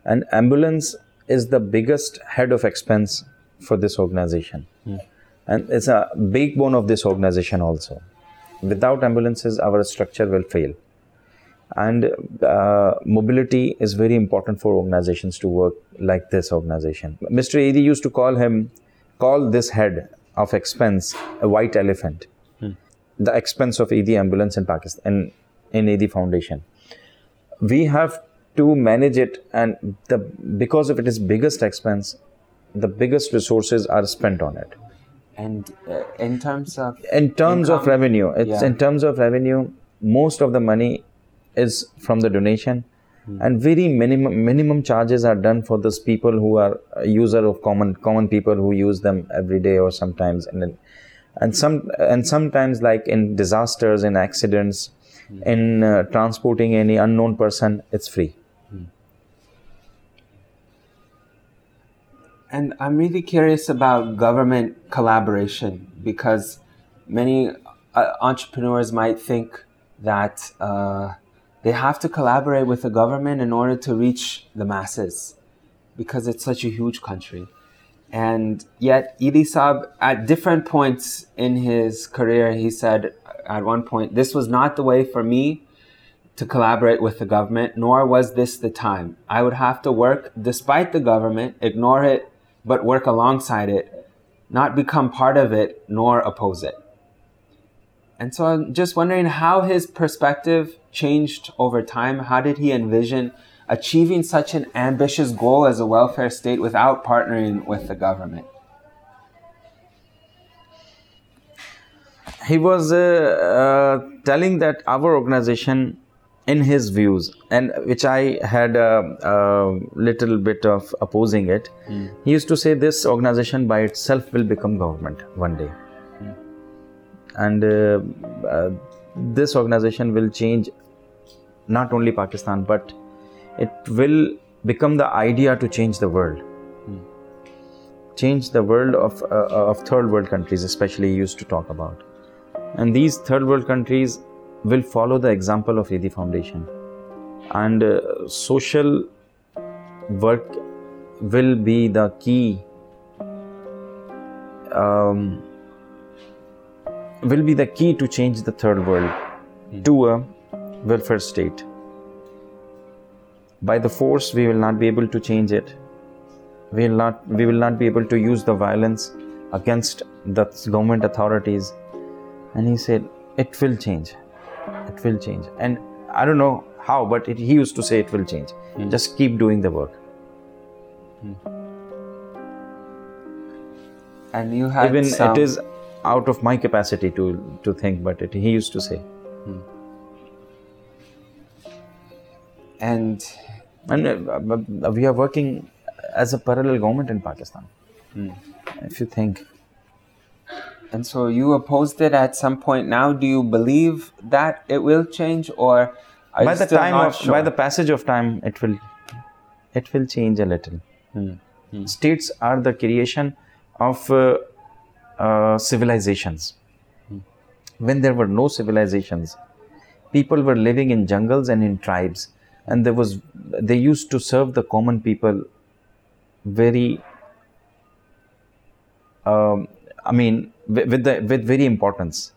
and ambulance is the biggest head of expense for this organization and it's a backbone of this organization also without ambulances our structure will fail and uh, mobility is very important for organizations to work like this organization mr Edhi used to call him call this head of expense a white elephant the expense of Edhi ambulance in Pakistan in, in Foundation. We have to manage it, and the because of it is biggest expense, the biggest resources are spent on it. and uh, in terms of In terms of revenue, it's Yeah. in terms of revenue, most of the money is from the donation, and very minimum minimum charges are done for those people who are user of common common people who use them every day or sometimes. And then, and some and sometimes like in disasters in accidents in uh, transporting any unknown person it's free. And I'm really curious about government collaboration because many uh, entrepreneurs might think that uh, they have to collaborate with the government in order to reach the masses because it's such a huge country. And yet, Edhi Saab, at different points in his career, he said at one point, This was not the way for me to collaborate with the government, nor was this the time. I would have to work despite the government, ignore it, but work alongside it, not become part of it, nor oppose it. And so I'm just wondering how his perspective changed over time. How did he envision achieving such an ambitious goal as a welfare state without partnering with the government? He was uh, uh, telling that our organization, in his views, and which I had a, a little bit of opposing it, he used to say this organization by itself will become government one day. And uh, uh, this organization will change not only Pakistan but it will become the idea to change the world. Change the world of, uh, of third world countries especially used to talk about. And these third world countries will follow the example of Edhi Foundation. And uh, social work will be the key um, will be the key to change the third world hmm. to a welfare state. By the force we will not be able to change it. We will not we will not be able to use the violence against the government authorities. And he said it will change. It will change. And i don't know how but it, he used to say it will change. Hmm. Just keep doing the work. Hmm. And you had even some- it is out of my capacity to to think but it, he used to say. And and uh, we are working as a parallel government in pakistan. If you think. And so you opposed it at some point. Now, do you believe that it will change, or are by the time of sure? by the passage of time it will it will change a little. States are the creation of uh, uh, civilizations. When there were no civilizations people were living in jungles and in tribes and there was they used to serve the common people very um, i mean with, with the with very importance.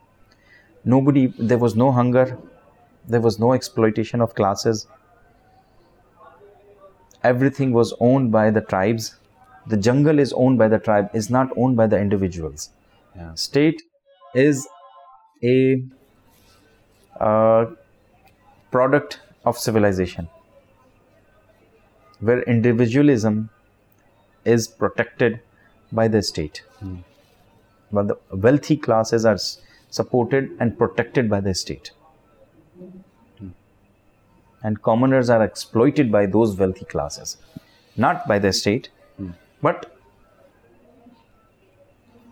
Nobody there was no hunger there was no exploitation of classes. Everything was owned by the tribes. The jungle is owned by the tribe is not owned by the individuals Yeah. state is a uh, product of civilization where individualism is protected by the state. Hmm. But the wealthy classes are supported and protected by the state. Hmm. And commoners are exploited by those wealthy classes not by the state hmm. but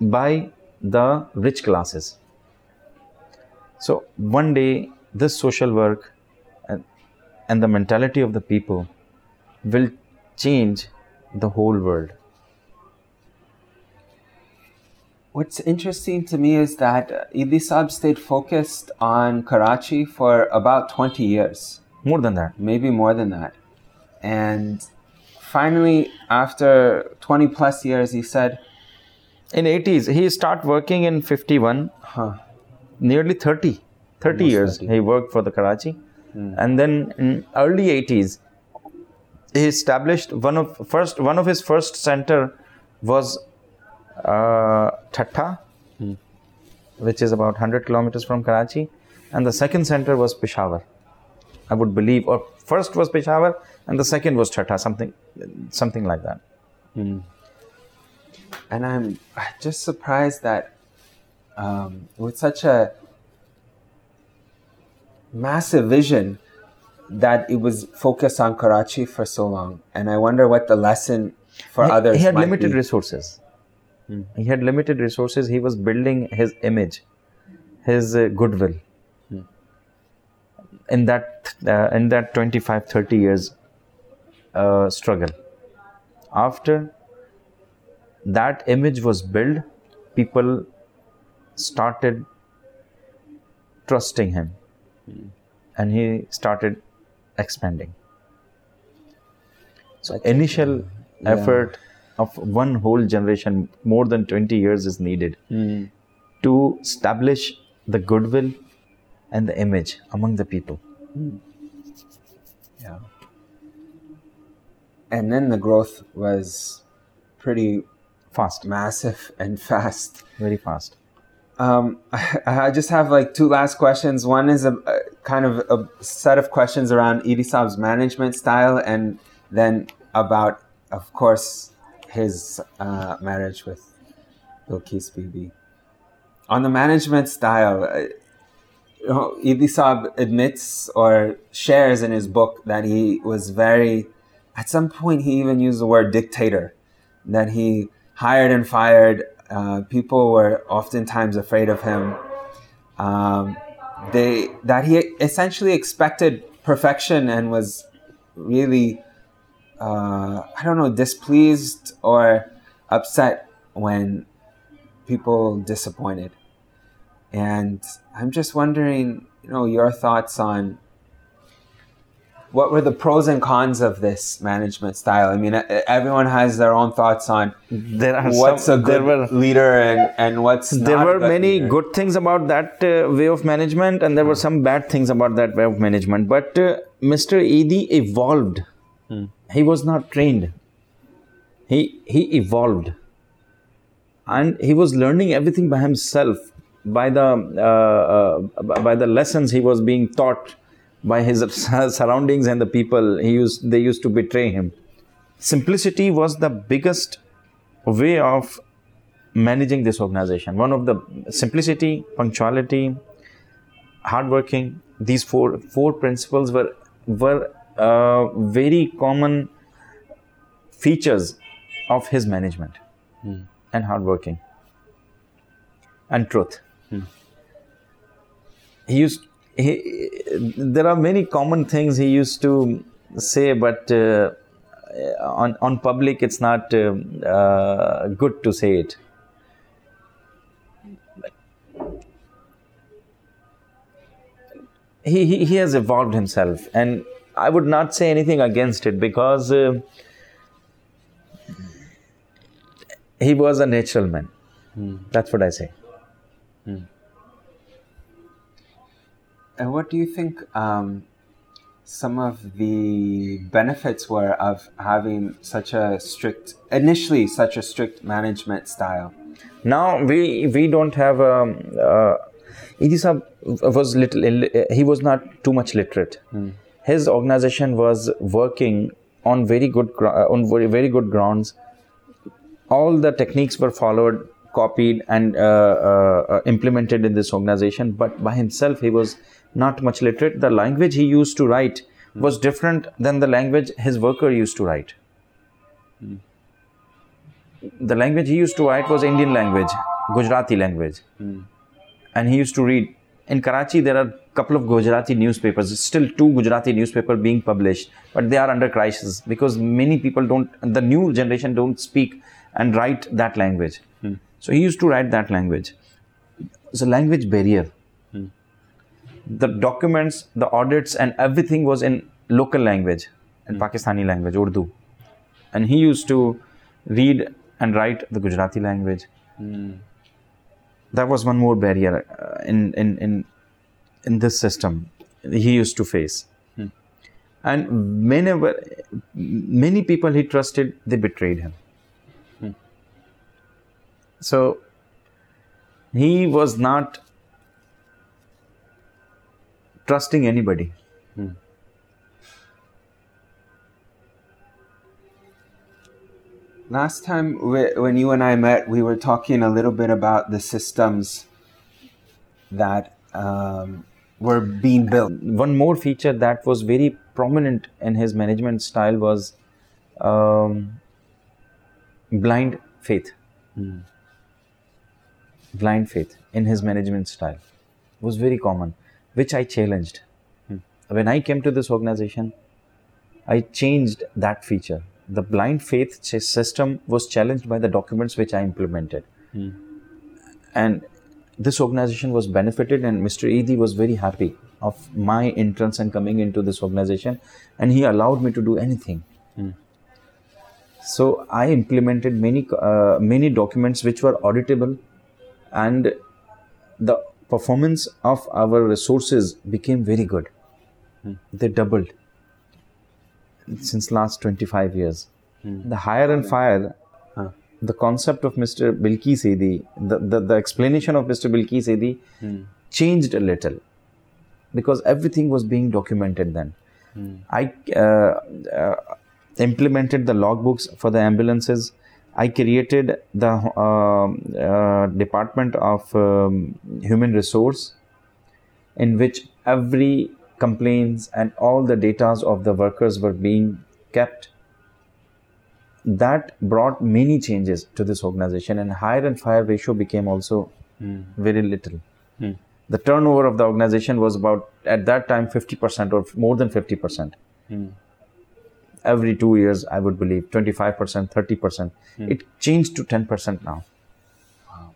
by the rich classes. So one day this social work and, and the mentality of the people will change the whole world. What's interesting to me is that uh, Edhi Saab stayed focused on Karachi for about 20 years, more than that. Maybe more than that. And finally, after 20 plus years, he said, in 80s he start working in 51 huh, nearly 30 30 years 30. he worked for the karachi. Hmm. And then in early 80s he established one of first one of his first center was uh, Thatta, hmm. which is about 100 kilometers from Karachi, and the second center was Peshawar. I would believe, or first was Peshawar, and the second was Thatta, something, something like that. Hmm. And I'm just surprised that um, with such a massive vision that it was focused on Karachi for so long. And I wonder what the lesson for he, others he had limited be. resources. He had limited resources. He was building his image his uh, goodwill. In that uh, in that 25 30 years uh, struggle. After that image was built people started trusting him. Hmm. And he started expanding. So initial effort of one whole generation, more than 20 years is needed hmm. to establish the goodwill and the image among the people. Hmm. Yeah. And then the growth was pretty Fast, massive and fast. very fast. Um, I just have like two last questions. One is a, a kind of a set of questions around Edhi Saab's management style, and then about, of course, his uh, marriage with Bilquis Bibi. On the management style, uh, you know, Edhi admits or shares in his book that he was very, at some point, he even used the word dictator, that he hired and fired uh, people were oftentimes afraid of him. Um, they that he essentially expected perfection and was really uh, I don't know displeased or upset when people disappointed. And I'm just wondering, you know, your thoughts on what were the pros and cons of this management style? I mean, everyone has their own thoughts on there are what's some, a good were, leader and, and what's there were many leader. good things about that uh, way of management and there were some bad things about that way of management but uh, mr Edhi evolved hmm. he was not trained he he evolved and he was learning everything by himself by the uh, uh by the lessons he was being taught by his surroundings and the people he used they used to betray him simplicity was the biggest way of managing this organization one of the simplicity punctuality hardworking these four four principles were were uh, very common features of his management mm. and hardworking and truth mm. he used he, there are many common things he used to say, but uh, on on public it's not uh, uh, good to say it. He, he, he has evolved himself, and I would not say anything against it because uh, he was a natural man. Hmm. That's what I say. And what do you think um, some of the benefits were of having such a strict, initially such a strict management style? Now we we don't have. Um, uh, Idisa was little. He was not too much literate. Hmm. His organization was working on very good on very very good grounds. All the techniques were followed, copied, and uh, uh, implemented in this organization. But by himself, he was not much literate. The language he used to write was different than the language his worker used to write. The language he used to write was Indian language, Gujarati language. And he used to read. In Karachi, there are a couple of Gujarati newspapers, still two Gujarati newspapers being published, but they are under crisis because many people don't, the new generation don't speak and write that language. Mm. So he used to write that language. It's a language barrier the documents, the audits, and everything was in local language, in mm. Pakistani language, Urdu. And he used to read and write the Gujarati language. Mm. That was one more barrier uh, in, in, in, in this system he used to face. Mm. And many, many people he trusted, they betrayed him. Hmm. So he was not trusting anybody. Hmm. Last time when you and I met, we were talking a little bit about the systems that um, were being built. One more feature that was very prominent in his management style was um, blind faith. Hmm. Blind faith in his management style was very common which I challenged. Hmm. When I came to this organization, I changed that feature. The blind faith system was challenged by the documents which I implemented. Hmm. And this organization was benefited, and Mr. Edhi was very happy of my entrance and coming into this organization, and he allowed me to do anything. Hmm. So I implemented many uh, many documents which were auditable, and the performance of our resources became very good. Hmm. They doubled since last 25 years. Hmm. The hire and fire huh. the concept of Mr. Bilquis Edhi, the, the, the explanation of Mr. Bilquis Edhi changed a little because everything was being documented then. I uh, uh, implemented the logbooks for the ambulances. I created the uh, uh, Department of um, Human Resource in which every complaints and all the datas of the workers were being kept. That brought many changes to this organization and hire and fire ratio became also very little. The turnover of the organization was about at that time 50% or more than 50% every two years i would believe 25% 30% it changed to 10% now Wow.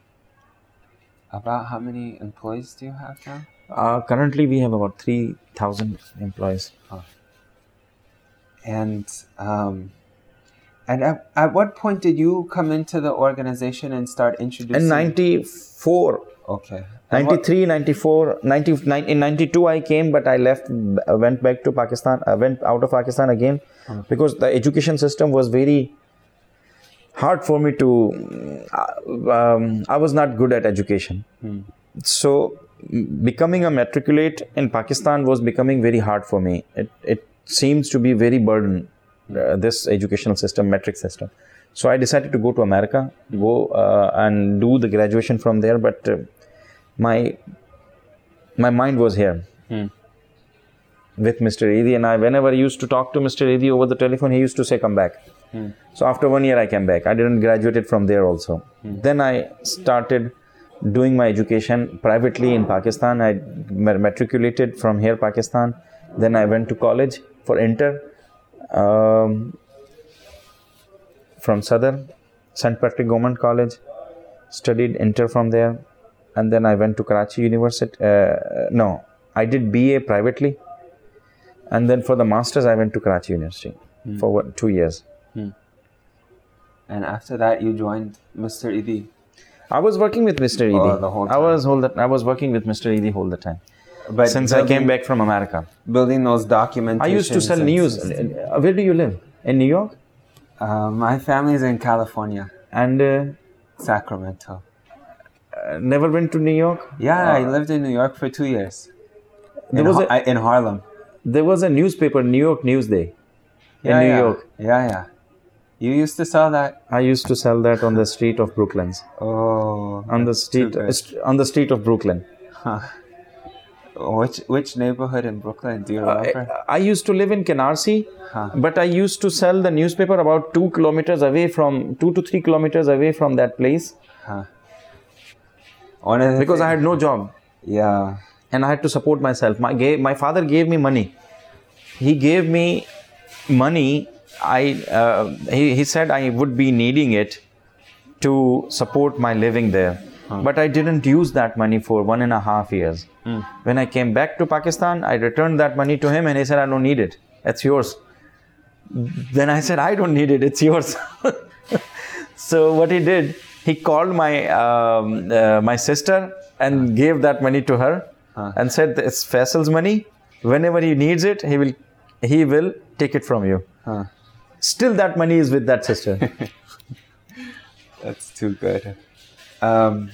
About how many employees do you have now? uh, currently we have about 3000 employees And um, and at, at what point did you come into the organization and start introducing? in 94 Okay. And 93 94 90, nine- in 92 i came but i left uh, went back to pakistan i went out of pakistan again because the education system was very hard for me to uh, um, i was not good at education. So becoming a matriculate in pakistan was becoming very hard for me. It, it seems to be very burden uh, this educational system metric system. So i decided to go to america go uh, and do the graduation from there but uh, my my mind was here. Hmm. With Mr. Edhi and I whenever I used to talk to Mr. Edhi over the telephone he used to say come back. Hmm. So after one year I came back. I didn't graduate from there also. Hmm. Then I started doing my education privately in Pakistan. I matriculated from here Pakistan. Then I went to college for inter um, from Southern St. Patrick Government College. Studied inter from there and then I went to Karachi University. Uh, no, I did BA privately, and then for the masters I went to Karachi University for what, two years. and after that, you joined Mr. Edhi. I was working with Mr. Edhi. Oh, the whole I was whole that I was working with Mr. Edhi all the time But since I came back from America. building those documents. I used to sell news. Uh, Where do you live? In New York? Uh, my is in California, And uh, Sacramento. Uh, never went to New York. Yeah, I lived in New York for two years. There in, was a- I- in Harlem. There was a newspaper, New York Newsday, in New yeah. York. Yeah, yeah. You used to sell that? I used to sell that on the street of Brooklands. Oh. On the street, st- on the street of Brooklyn. Which which neighborhood in Brooklyn do you I, remember? I used to live in Canarsie, Huh. but I used to sell the newspaper about two kilometers away from two to three kilometers away from that place Huh. Because I had no job yeah. and I had to support myself. My gave, my father gave me money. He gave me money. I uh, he, he said I would be needing it to support my living there. But I didn't use that money for one and a half years. When I came back to Pakistan, I returned that money to him and he said, I don't need it. It's yours. Then I said, I don't need it. It's yours. so what he did, he called my um, uh, my sister and gave that money to her and said, it's Faisal's money. Whenever he needs it, he will he will take it from you. Huh. Still, that money is with that sister. That's too good. Um,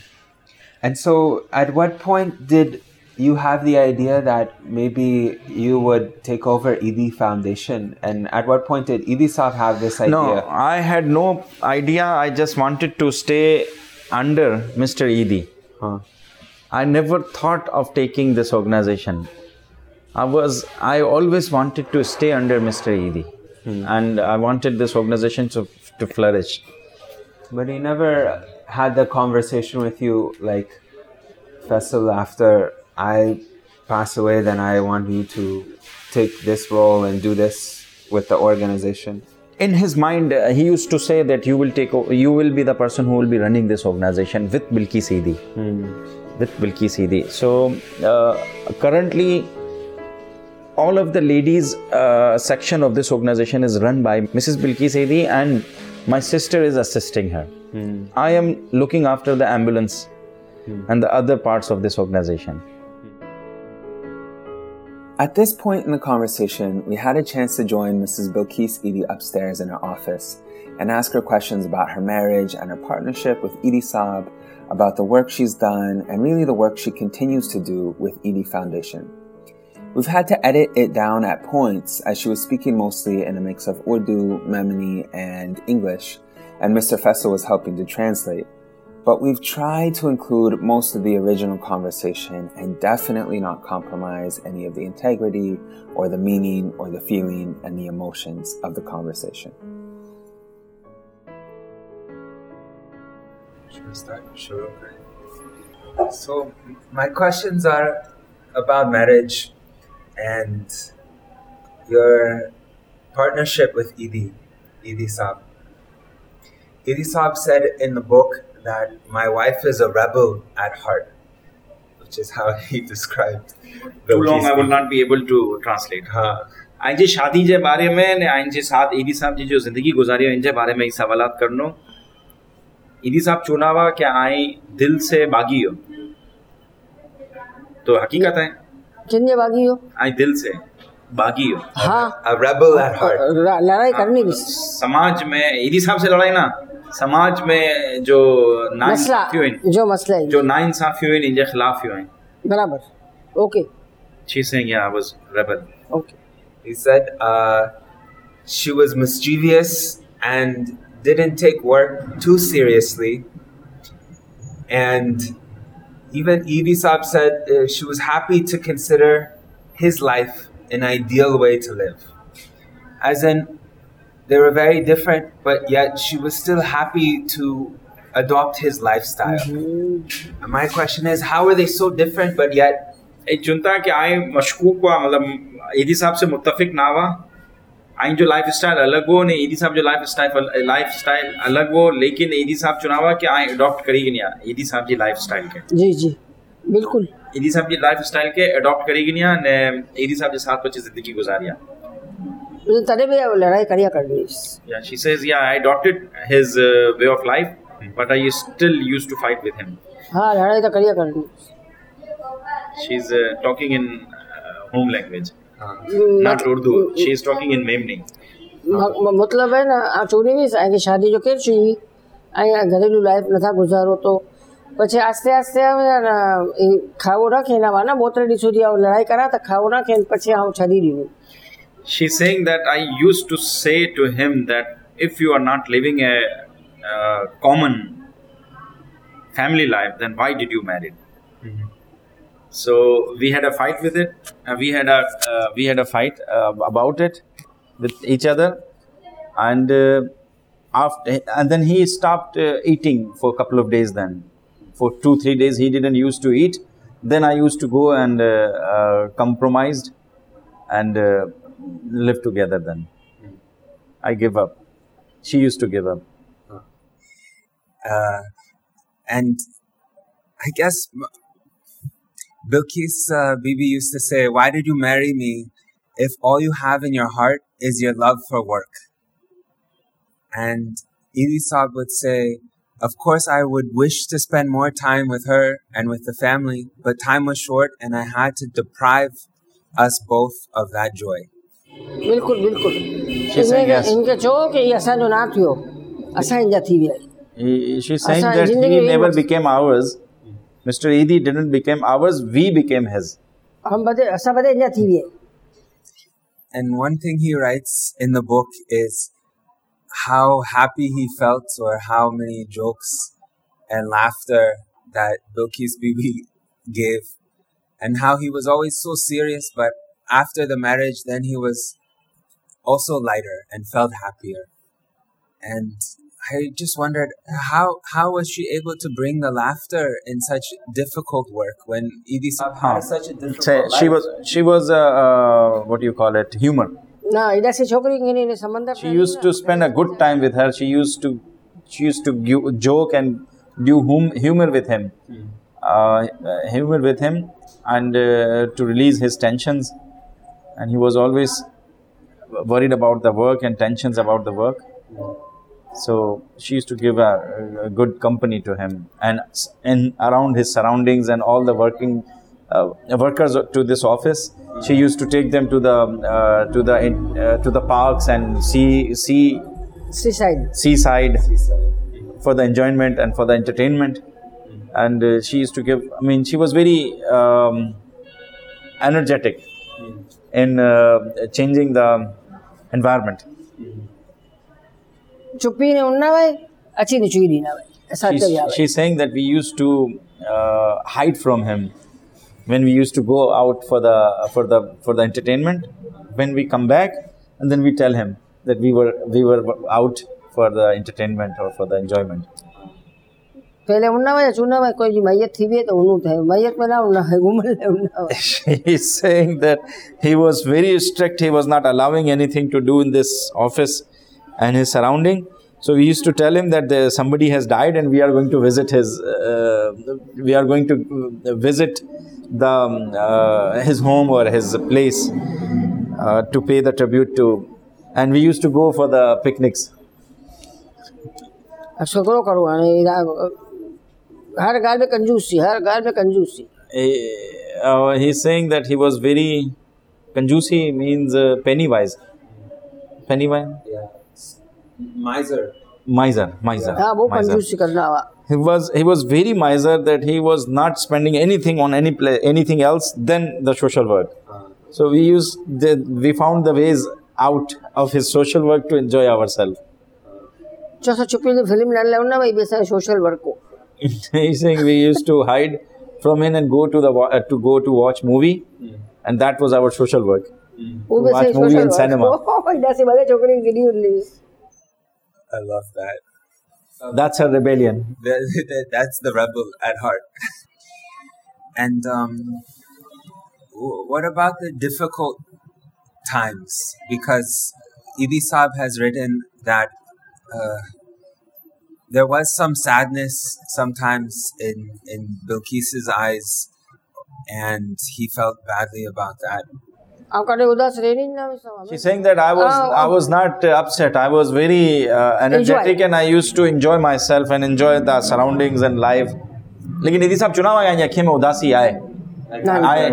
and so, at what point did you have the idea that maybe you would take over Edhi Foundation? And at what point did Edhi Saab have this idea? No, I had no idea. I just wanted to stay under Mr. Edhi. Huh. I never thought of taking this organization. I was I always wanted to stay under Mr. Edhi. Hmm. And I wanted this organization to, to flourish. But he never had the conversation with you like, Faisal, after I pass away, then I want you to take this role and do this with the organization. In his mind, uh, he used to say that you will take you will be the person who will be running this organization with Bilquis Edhi. With Bilquis Edhi. So uh, currently, all of the ladies uh, section of this organization is run by Mrs. Bilquis Edhi, and my sister is assisting her. I am looking after the ambulance and the other parts of this organization. At this point in the conversation, we had a chance to join Mrs. Bilquis Edhi upstairs in her office, and ask her questions about her marriage and her partnership with Edhi Saab, about the work she's done, and really the work she continues to do with Edhi Foundation. We've had to edit it down at points as she was speaking mostly in a mix of Urdu, Memoni, and English, and Mr. Faisal was helping to translate. But we've tried to include most of the original conversation and definitely not compromise any of the integrity or the meaning or the feeling and the emotions of the conversation. Should start? Sure. So, my questions are about marriage and your partnership with Edhi, Edhi Saab. Edhi Saab said in the book that my wife is a rebel at heart, which is how he described. Too long, I will not be able to translate. हाँ आइंजे शादी जे बारे में ने आइंजे साथ ईदी साहब जी जो ज़िंदगी गुजारी इन जे बारे में सवाल करनो। ईदी साहब चुनावा क्या आई दिल से बागी हो? तो हकीकत है। किन्ने बागी हो? आई दिल से बागी हो। हाँ। A rebel at heart. र- लड़ाई करनी भी। समाज में ईदी साहब से लड़ाई ना। समाज में जो जो मसला जो ख़िलाफ़ okay. she's saying yeah i was rebel okay he said uh, she was mischievous and didn't take work too seriously. And even Edhi Saab said uh, she was happy to consider his life an ideal way to live. As in they were very different, but yet she was still happy to adopt his lifestyle. And my question is, how are they so different, but yet एक चुनता कि आए मशकूक हुआ मतलब ईदी साहब से मुत्तफिक ना हुआ। आई जो लाइफ स्टाइल अलग हो ने ईदी साहब जो लाइफ स्टाइल लाइफ स्टाइल अलग हो लेकिन ईदी साहब चुनावा कि आए अडॉप्ट करेगी नहीं ईदी साहब जी लाइफ स्टाइल के। जी जी बिल्कुल। ईदी साहब जी लाइफ स्टाइल के अडॉप्ट करेगी नहीं ने ईदी साहब जे साथ बच्चे ज़िंदगी गुजारिया। तॾहिं बि लड़ाई करिया करणी Yeah, she says, yeah, I adopted his uh, way of life, but I still used to fight with him. हा लड़ाई त करिया करणी She's uh, talking in uh, home language, मत- not Urdu. She is talking in Memni. म- म- मतिलबु आहे न આ ચૂંટણી ऐं शादी जो केरु चई ऐं घरेलू लाइफ नथा गुज़ारो तो પછી આસ્તે આસ્તે હવે ને એ ખાવો ન ખેનાવા ને બોતરડી સુધી આવું લડાઈ કરા તો ખાવો ન ખેન પછી આવું છડી દીધું She's saying that I used to say to him that if you are not living a uh, common family life, then why did you marry? So we had a fight with it. Uh, we had a uh, we had a fight uh, about it with each other, and uh, after and then he stopped uh, eating for a couple of days. Then for two three days he didn't used to eat. Then I used to go and uh, compromised and uh, live together. Then I give up. She used to give up. uh, and I guess m- Bilquis uh, Bibi used to say, "Why did you marry me if all you have in your heart is your love for work?" And Edhi Saab would say, "Of course, I would wish to spend more time with her and with the family, but time was short, and I had to deprive us both of that joy." बिल्कुलु बिल्कुलु। हिनखे की हीअ असांजो थियो। थी विया she said saying that he never became ours. Mr Edhi didn't become ours we became his. and one thing he writes in the book is how happy he felt or how many jokes and laughter that Bilquis Bibi gave and how he was always so serious but after the marriage, then he was also lighter and felt happier. And I just wondered how how was she able to bring the laughter in such difficult work when Edhi huh. such a difficult she, life. she was she was uh, uh, what do you call it human. She used to spend a good time with her. She used to she used to joke and do hum, humor with him, hmm. uh, humor with him, and uh, to release his tensions. And he was always worried about the work and tensions about the work. So she used to give a, a good company to him, and in around his surroundings and all the working uh, workers to this office. She used to take them to the uh, to the in- uh, to the parks and see see seaside. seaside for the enjoyment and for the entertainment. And uh, she used to give, I mean, she was very um, energetic in uh, changing the environment. ચૂપીને ઉન્નાવાય અચીને ચૂઈ નાવાય સાચે She's, આવે she's saying that we used to uh, hide from him when we used to go out for the for the for the entertainment. When we come back, and then we tell him that we were we were out for the entertainment or for the enjoyment. पहले कोई जी थी भी तो उन्हों थे में ना उन्ना है ले he is saying that he was very strict he was not allowing anything to do in this office and his surrounding. So we used to tell him that there, somebody has died and we are going to visit his uh, we are going to uh, visit the um, uh, his home or his place uh, to pay the tribute to and we used to go for the picnics. हर घर में कंजूसी हर घर में कंजूसी he saying that he was very कंजूसी means penny wise penny wise miser miser miser हाँ वो कंजूसी करना हुआ he was he was very miser that he was not spending anything on any play, anything else than the social work so we used the, we found the ways out of his social work to enjoy ourselves 456 film film रहा le ना bhai besa social work ko he's saying we used to hide from him and go to the uh, to go to watch movie, mm. and that was our social work. Mm. Watch movie in cinema. I love that. That's her rebellion. that's the rebel at heart. and um, what about the difficult times? Because Edhi Saab has written that uh, there was some sadness sometimes in in Bilquis's eyes, and he felt badly about that. She's saying that I was I was not uh, upset. I was very uh, energetic, enjoy. and I used to enjoy myself and enjoy the surroundings and life. लेकिन यदि साहब चुनाव आए आंखें में उदासी आए? आए।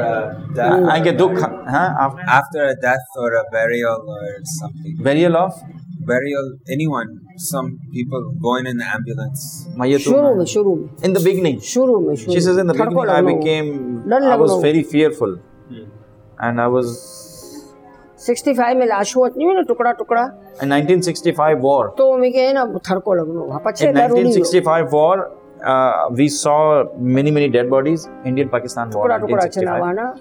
आए दुख हाँ? आफ्टर अ डेथ और burial or something. Burial of? burial, anyone, some people going in the ambulance. In the beginning. She says in the beginning I became I was very fearful. Hmm. And I was 65 में लाश हुआ नहीं ना टुकड़ा टुकड़ा In 1965 war. तो मैं कहे ना थरको लगनो वापस In 1965 war uh, we saw many many dead bodies Indian Pakistan war. टुकड़ा टुकड़ा चलावा ना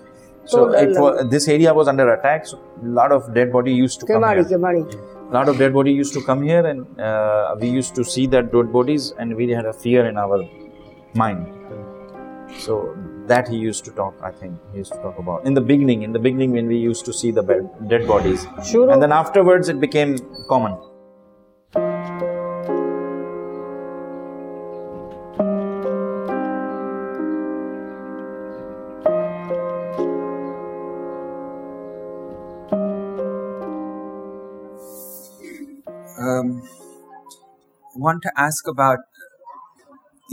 So it was, this area was under attack. So a lot of dead body used to come here a lot of dead body used to come here and uh, we used to see that dead bodies and we had a fear in our mind. So that he used to talk i think he used to talk about. In the beginning in the beginning when we used to see the dead bodies. And then afterwards it became common. want to ask about uh,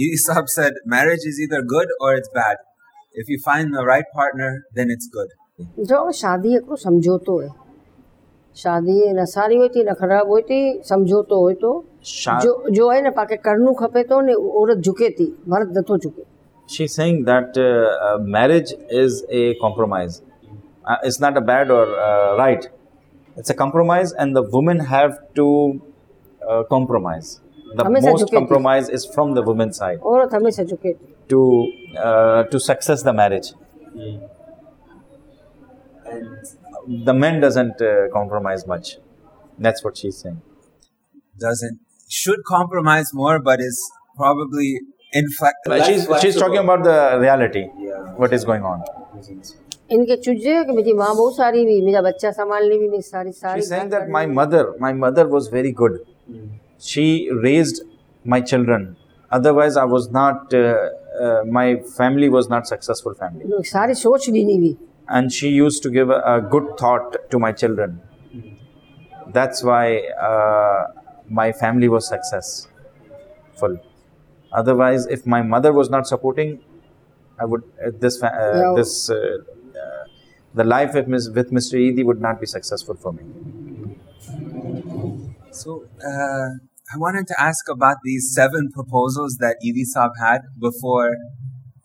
Edhi Saab said, marriage is either good or it's bad. If you find the right partner, then it's good. જો શાદી એકલો સમજોતો હોય શાદી ન સારી હોય તે ન ખરાબ હોય તે સમજોતો હોય તો જો જો હોય ને પાકે કરનું ખપે તો ને ઓરત ઝૂકે તી झुके. she's saying that uh, uh, marriage is a compromise. It's not a bad or right. It's a compromise, and the women have to compromise the most educated. compromise is from the woman's side. Or thumb educated. To, uh, to success the marriage. And the man doesn't uh, compromise much. That's what she's saying. Doesn't. Should compromise more, but is probably inflexible. She's, she's talking about the reality. Yeah. What is going on. इनके चूजे कि मेरी माँ बहुत सारी भी मेरा बच्चा संभालने भी मेरी सारी सारी saying that my mother my mother was very good mm she raised my children. Otherwise, I was not, uh, uh, my family was not successful family. And she used to give a, a good thought to my children. That's why uh, my family was successful. Otherwise, if my mother was not supporting, I would uh, this uh, this uh, the life with, with Mr. Edhi would not be successful for me. So, uh, I wanted to ask about these seven proposals that Edhi Saab had before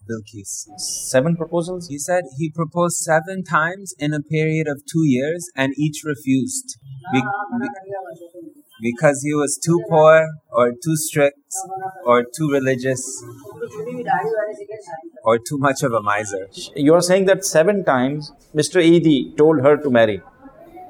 Bilquis. Seven proposals? He said he proposed seven times in a period of two years and each refused. Be- be- because he was too poor or too strict or too religious or too much of a miser. You're saying that seven times Mr. Edhi told her to marry.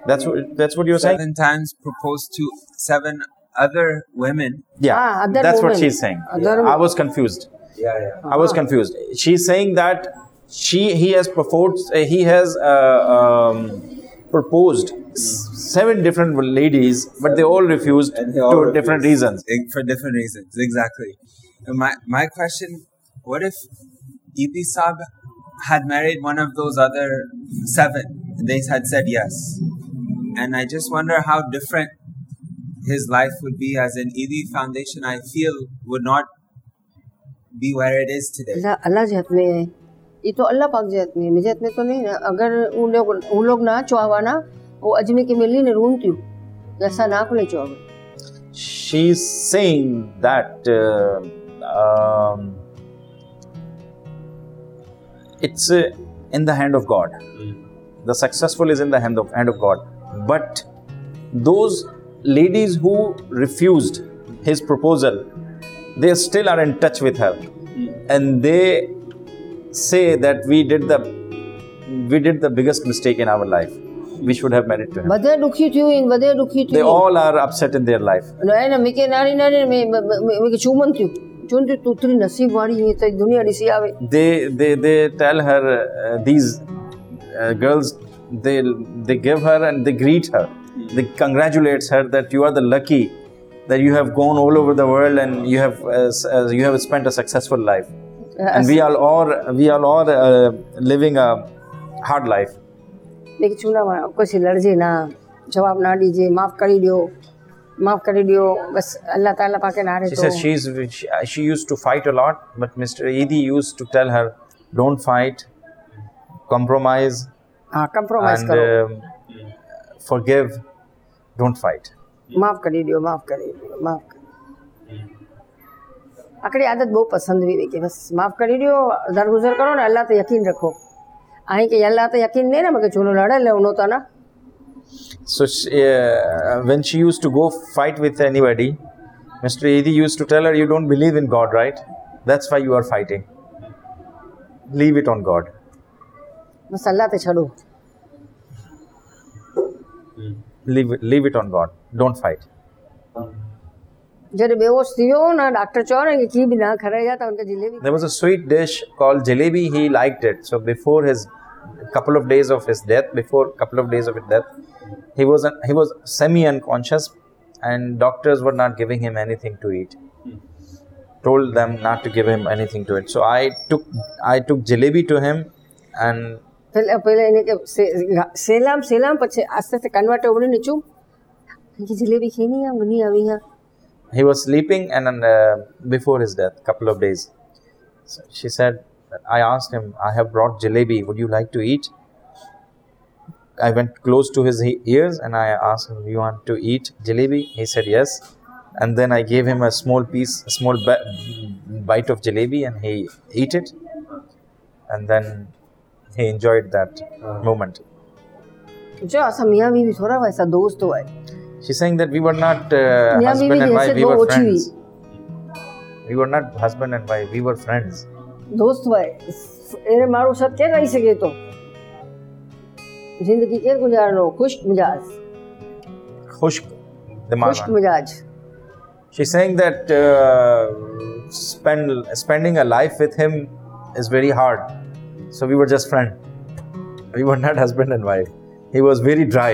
That's what that's what you're saying? Seven times proposed to seven other women. Yeah. Ah, other that's what she's saying. Other I was confused. Yeah, yeah. I was confused. She's saying that she he has proposed uh, he has uh, um, proposed s- seven different ladies, but they all refused And they all to refused. different reasons. For different reasons, exactly. And my, my question what if Edhi Saab had married one of those other seven? They had said yes. And I just wonder how different his life would be as an Edhi foundation, I feel, would not be where it is today. Allah, Allah जी हाथ में है ये तो अल्लाह पाक जी हाथ में है मेरे हाथ में तो नहीं ना अगर वो लोग वो लोग ना चुआवाना वो अजमे के मिलनी ने रून क्यों ऐसा ना खुले चुआवे She's saying that uh, um, it's uh, in the hand of God. Hmm. The successful is in the hand of, hand of God. But those ladies who refused his proposal, they still are in touch with her, and they say that we did the we did the biggest mistake in our life. We should have married to him. બધે દુખી થયું ઈને બધે દુખી They થયું all are upset in their life. અને એને મીકે નારી નારી મેં મેં ચુમન થયું ચુન થયું તું તરી નસીબ વાળી એ તો દુનિયા ડીસી આવે they they they tell her uh, these uh, girls they they give her and they greet her. They congratulate her that you are the lucky that you have gone all over the world and you have uh, you have spent a successful life. Uh, and we are all we are all uh, living a hard life. लेकिन चूना कुछ लड़जे ना जवाब ना दीजिए माफ कर दियो माफ कर दियो बस अल्लाह ताला पाके ना रहे तो। she is uh, she used to fight a lot but Mr. Edhi used to tell her don't fight compromise હા કમ્પ્રોમાઇઝ and કરો um, forgive don't fight માફ કરી દો માફ કરી દો માફ કરી આકડી આદત બહુ પસંદ એવી કે બસ માફ કરી દો દરગુજર કરો ને અલ્લાહ તો યકીન રખો અહીં કે અલ્લાહ તો યકીન નહીં ને મગે ચૂનો લડે લે ઉનો તો ના So she, uh, when she used to go fight with anybody, Mr. Eidi used to tell her, "You don't believe in God, right? That's why you are fighting. Leave it on God. Leave, it on God. Don't fight. There was a sweet dish called चयो He liked it. So before his couple of days of his death before couple of days of his death he was he was semi unconscious and doctors were not giving him anything to eat told them not to give him anything to eat so i took i took jalebi to him and પેલા પેલા એને કે સે- સેલામ સેલામ પછી આસ્તે આસ્તે convert ઉડીને ચૂપ કે જલેબી ખેની આ મની આવી હા he was sleeping and uh, before his death couple of days so she said i asked him i have brought jalebi would you like to eat i went close to his he- ears and i asked him you want to eat jalebi he said yes and then i gave him a small piece a small bi- bite of jalebi and he ate it and then he enjoyed that uh-huh. moment. She's saying that we were not uh, husband and wife, we were friends. We were not husband and wife, we were friends. દોસ્ત હોય એને मारो સાથ क्या રહી શકે तो? ज़िंदगी કેમ ગુજારનો ખુશ खुश ખુશ્ક खुश. ખુશ્ક મિજાજ she's saying that uh, spending a life with him is very hard so we were just friends. We were not husband and wife. He was very dry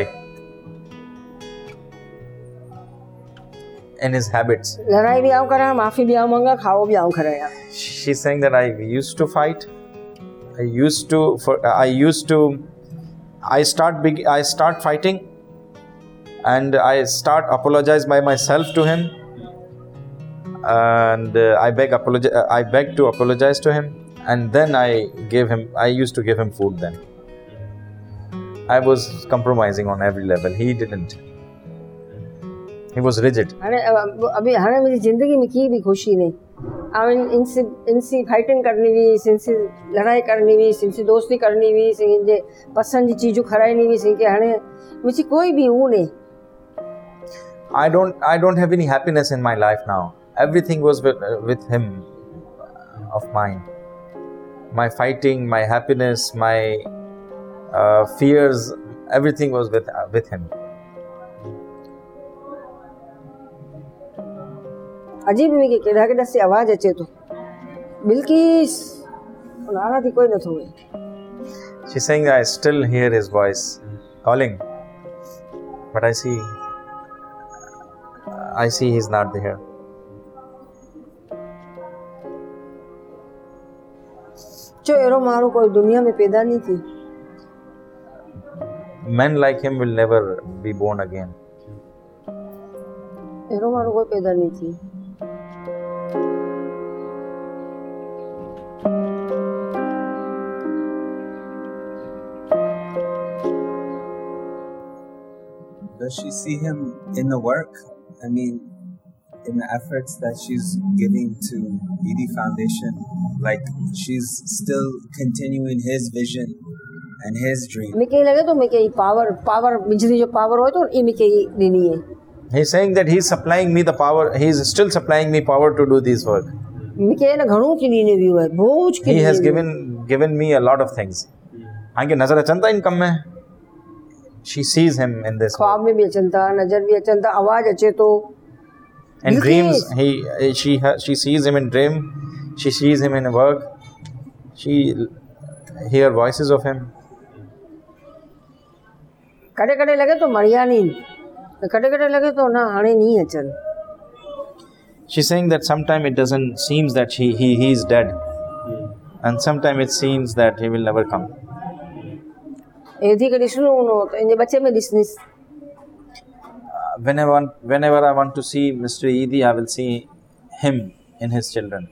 in his habits. She's saying that I used to fight. I used to. For, I used to. I start. Big, I start fighting, and I start apologize by myself to him, and uh, I beg apologize. Uh, I beg to apologize to him and then i gave him i used to give him food then i was compromising on every level he didn't He was rigid. हाणे अ- अभी हाणे मुंहिंजी ज़िंदगी में की बि ख़ुशी न ऐं इनसी इनसी फाइटिंग करणी हुई इनसी लड़ाई करणी हुई इनसी दोस्ती करणी हुई इनजे पसंदि जी चीजूं खाराइणी हुई इनखे हाणे मुंहिंजी कोई बि हू न I don't I don't have any happiness in my life now. Everything was with, uh, with him of mine. my fighting, my happiness, my uh, fears, everything was with, uh, with him. અજીબ એવી કે કેડાકેડાસી અવાજ અચે તો બિલકીસ પણ આનાથી કોઈ નતો હોય She's saying I still hear his voice calling but I see I see he's not there. जो एरो मारो कोई दुनिया में पैदा नहीं थी man like him will never be born again arrow मारो कोई पैदा नहीं थी Does she see him in the work? I mean, in the efforts that she's giving to Edhi Foundation, like she's still continuing his vision and his dream. power, power, power He's saying that he's supplying me the power, he's still supplying me power to do this work. He has given given me a lot of things. She sees him in this. में in Bilkis. dreams he she ha, she sees him in dream she sees him in work she hear voices of him कॾहिं कॾहिं लॻे थो मरिया नी त कॾहिं कॾहिं लॻे थो न हाणे नी अचनि she's saying that sometime it doesn't seems that he he he is dead and sometime it seems that he will never come whenever whenever I want to see Mr. Edhi, I will see him in his children.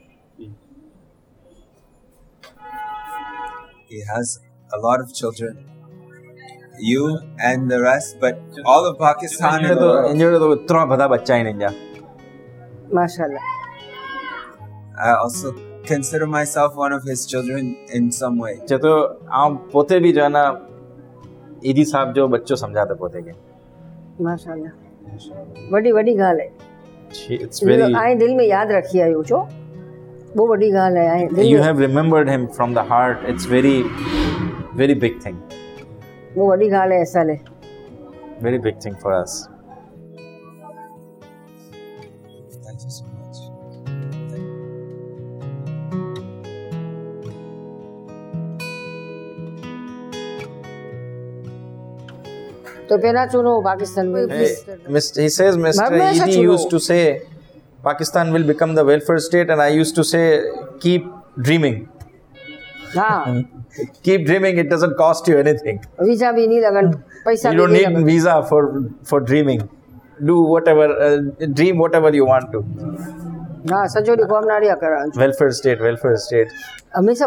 He has a lot of children. You and the rest, but all of Pakistan and the India. MashaAllah. I also consider myself one of his children in some way. तो आप पोते भी जो है ना साहब जो बच्चों समझाते पोते के वॾी वॾी ॻाल्हि आहे She- it's very ऐं दिलि में यादि रखी आहियो छो वो वॾी ॻाल्हि आहे ऐं दिलि you में have remembered him from the heart it's very very big thing वो वॾी ॻाल्हि आहे असां लाइ very big thing તો પહેલા ચુનો Pakistan will he says Mr. Edhi used to say Pakistan will become the welfare state and I used to say keep dreaming. હા keep dreaming it doesn't cost you anything. Visa bhi you don't need visa for for dreaming. Do whatever uh, dream whatever you want to welfare state welfare state. હંમેશા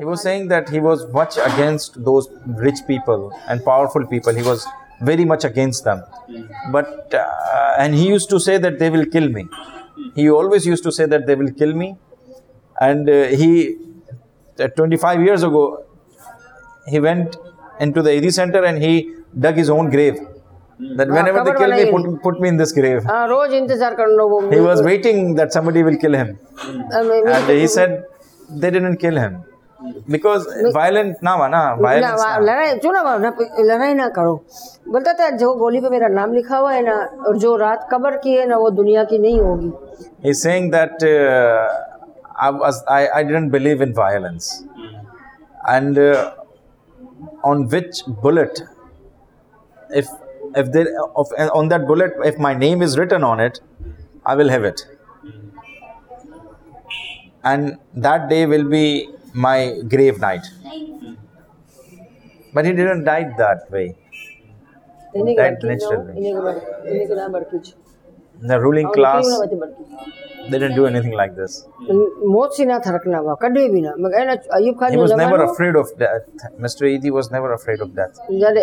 he was saying that he was much against those rich people and powerful people. He was very much against them. But uh, and he used to say that they will kill me. He always used to say that they will kill me. And uh, he uh, 25 years ago he went into the Edhi center and he dug his own grave. that whenever they cover kill me बनाई put, put me in this grave हा रोज़ इंतज़ारु करिणो हो he was waiting that somebody will kill him and he said they didn't kill him because violent ना हुआ ना violence ना, ना। लड़ाई चुनो ना लड़ाई ना करो बोलता था जो गोली पे मेरा नाम लिखा हुआ है ना और जो रात कब्र की है ना वो दुनिया की नहीं होगी He's saying that uh, I was I, I didn't believe in violence, and uh, on which bullet, if if there, of, on that bullet, if my name is written on it, I will have it. And that day will be my grave night. But he didn't die that way. That natural way. The ruling class. They didn't do anything like this. He was never afraid of death. Mr. Edhi was never afraid of death. जब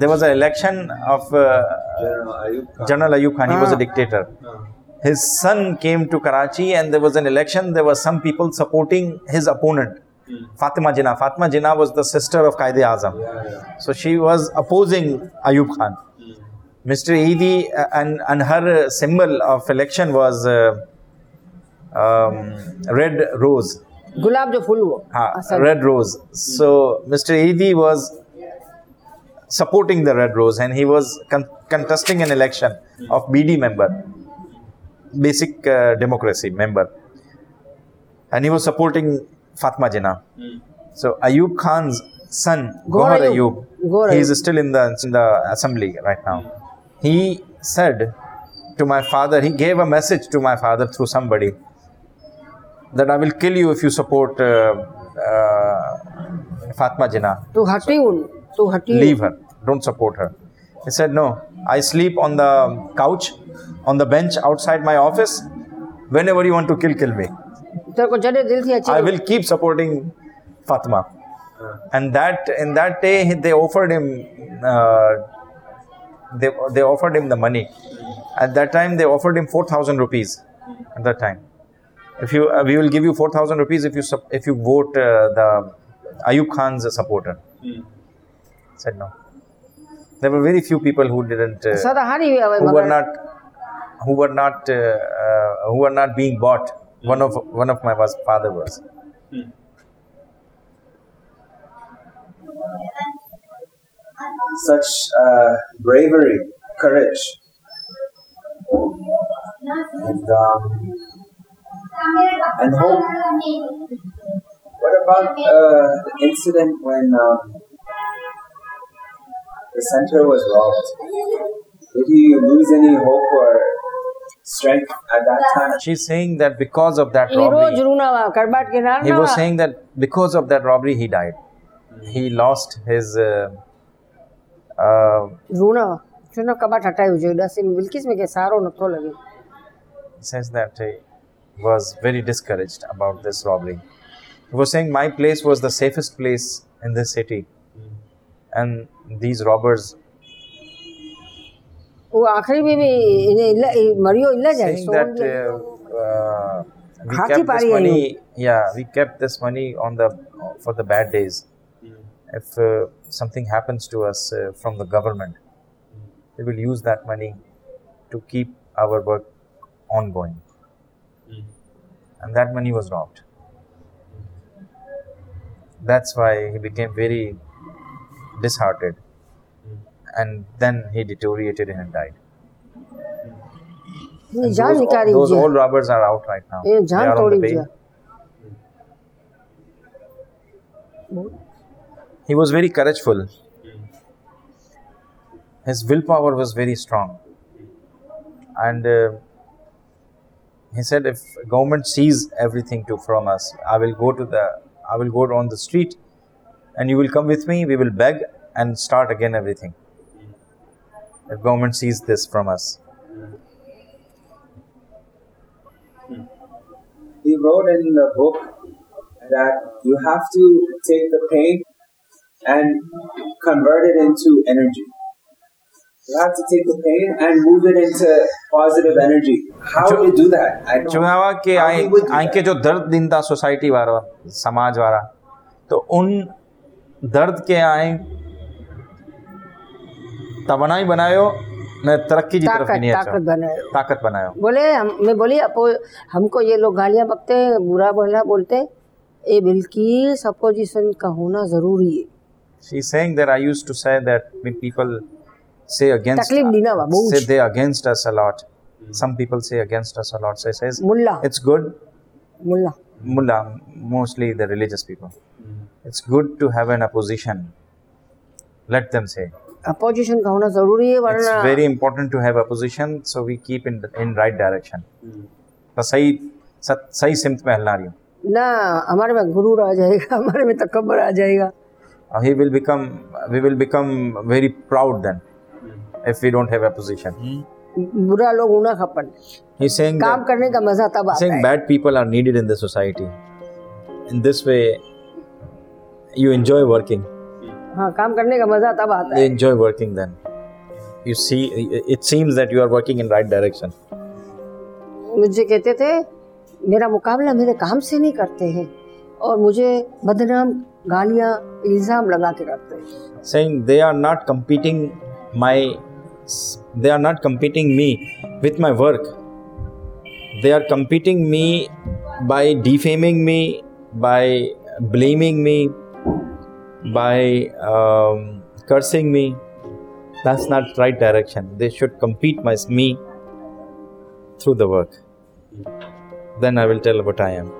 There was an election of uh, General Ayub Khan. He was a dictator. Ah. His son came to Karachi and there was an election. There were some people supporting his opponent. Hmm. Fatima Jinnah. Fatima Jinnah was the sister of Qaeda Azam. So she was opposing Ayub Khan. Mr. Edhi uh, and, and her symbol of election was uh, um, red rose. Gulab jo full wo. Ah, red rose. So Mr. Edhi was supporting the red rose and he was con- contesting an election of BD member, basic uh, democracy member. And he was supporting Fatma Jinnah. So Ayub Khan's son, Gohar Ayub, he is still in the, in the assembly right now he said to my father, he gave a message to my father through somebody that I will kill you if you support uh, uh, Fatma Jinnah. To Hatiun. To Hatiun. Leave her. Don't support her. He said, No, I sleep on the couch, on the bench outside my office. Whenever you want to kill, kill me. I will keep supporting Fatma. And that in that day, they offered him uh, they, they offered him the money. At that time, they offered him 4,000 rupees. At that time, if you uh, we will give you 4,000 rupees if you if you vote uh, the Ayub Khan's supporter. Mm. Said no. There were very few people who didn't uh, who were not who were not uh, uh, who were not being bought. Mm. One of one of my was father was. Mm such uh, bravery, courage. And, um, and hope. What about uh, the incident when um, the center was robbed? Did you lose any hope or strength at that time? She's saying that because of that robbery, he was saying that because of that robbery he died. He lost his. Uh, uh, રૂના हुआ छो न कबाट हटायो जो दस बिल्किस में के सारो नथो लगे says that he was very discouraged about this robbery. He was saying my place was the safest place in this city, and these robbers वो आखिरी में भी इन्हें इल्ला ई मरियो इल्ला जाए saying सोन that दिया। uh, uh, we Hathi kept this pari hai money. Yeah, we kept this money on the for the bad days. If uh, something happens to us uh, from the government, they will use that money to keep our work ongoing. Mm. And that money was robbed. That's why he became very disheartened. Mm. And then he deteriorated and died. And those, those old robbers are out right now. They are on the bail. He was very courageful. His willpower was very strong. And uh, he said, if government sees everything to from us, I will go to the, I will go on the street, and you will come with me. We will beg and start again everything. If government sees this from us, He wrote in the book that you have to take the pain and convert it into energy. You have to take the pain and move it into positive energy. How would you do that? I don't चुनावा के आए do आए के that. जो दर्द दींदा society वारा समाज वारा तो उन दर्द के आए तवनाई बनायो न तरक्की की तरफ़ नहीं ताकत अच्छा बनाए ताकत बनायो बोले हम मैं बोली अपो हमको ये लोग गालियाँ बकते हैं बुरा बोला बोलते हैं, ये बिल्किस अपोजिशन का होना ज़रूरी है she is saying that I used to say that when people say against तकलीफ दी ना बा, बहुत। say they against us a lot some people say against us a lot so he says Mulla it's good Mulla mullah mostly the religious people it's good to have an opposition let them say opposition का होना ज़रूरी है it's वरना very important to have opposition so we keep in in right direction तो सही सत- सही सिमत में हलना रही हूँ ना हमारे में गुरूर आ जाएगा हमारे में तकबर आ जाएगा Uh, he will become we will become very proud then if we don't have a position. बुरा लोग हूँ ना खपन He's saying काम that, करने का मज़ा तब आता saying है bad people are needed in the society. In this way, you enjoy working. हाँ काम करने का मज़ा तब आता You enjoy working then. You see, it seems that you are working in right direction. मुझे कहते थे मेरा मुकाबला मेरे काम से नहीं करते हैं और मुझे बदनाम गालियां इल्जाम लगा के करते हैं saying they are not competing my they are not competing me with my work they are competing me by defaming me by blaming me by um, cursing me that's not right direction they should compete my me through the work then i will tell what i am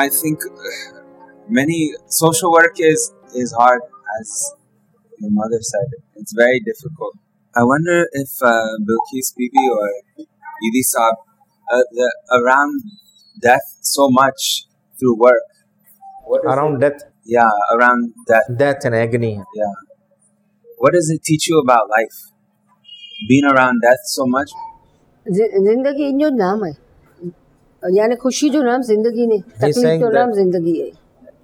I think uh, many social work is is hard, as your mother said. It's very difficult. I wonder if uh, Bilquis Bibi or Edhi Saab uh, the, around death so much through work. around it? death? Yeah, around death. Death and agony. Yeah. What does it teach you about life? Being around death so much? जिंदगी जो नाम है यानी खुशी जो नाम ज़िंदगी ने तकलीफ़ जो नाम ज़िंदगी है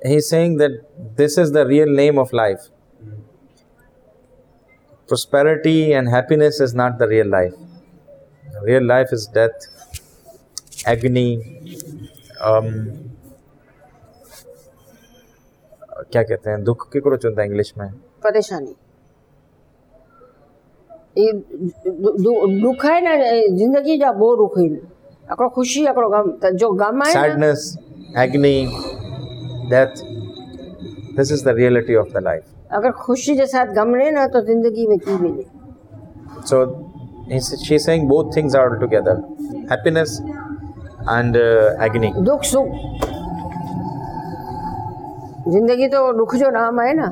he is saying that this is the real name of life prosperity and happiness is not the real life the real life is death agony um क्या कहते हैं दुख के को चुनता है इंग्लिश में परेशानी ये दुख है ना ज़िंदगी जा वो रुख है આપણો ખુશી આપણો ગમ જો ગમ આવે sadness agony death this is the reality of the life अगर खुशी के साथ गम रहे ना तो ज़िंदगी में की मिले। So she saying both things are together happiness and agony दुख सुख। ज़िंदगी तो दुख जो नाम है ना।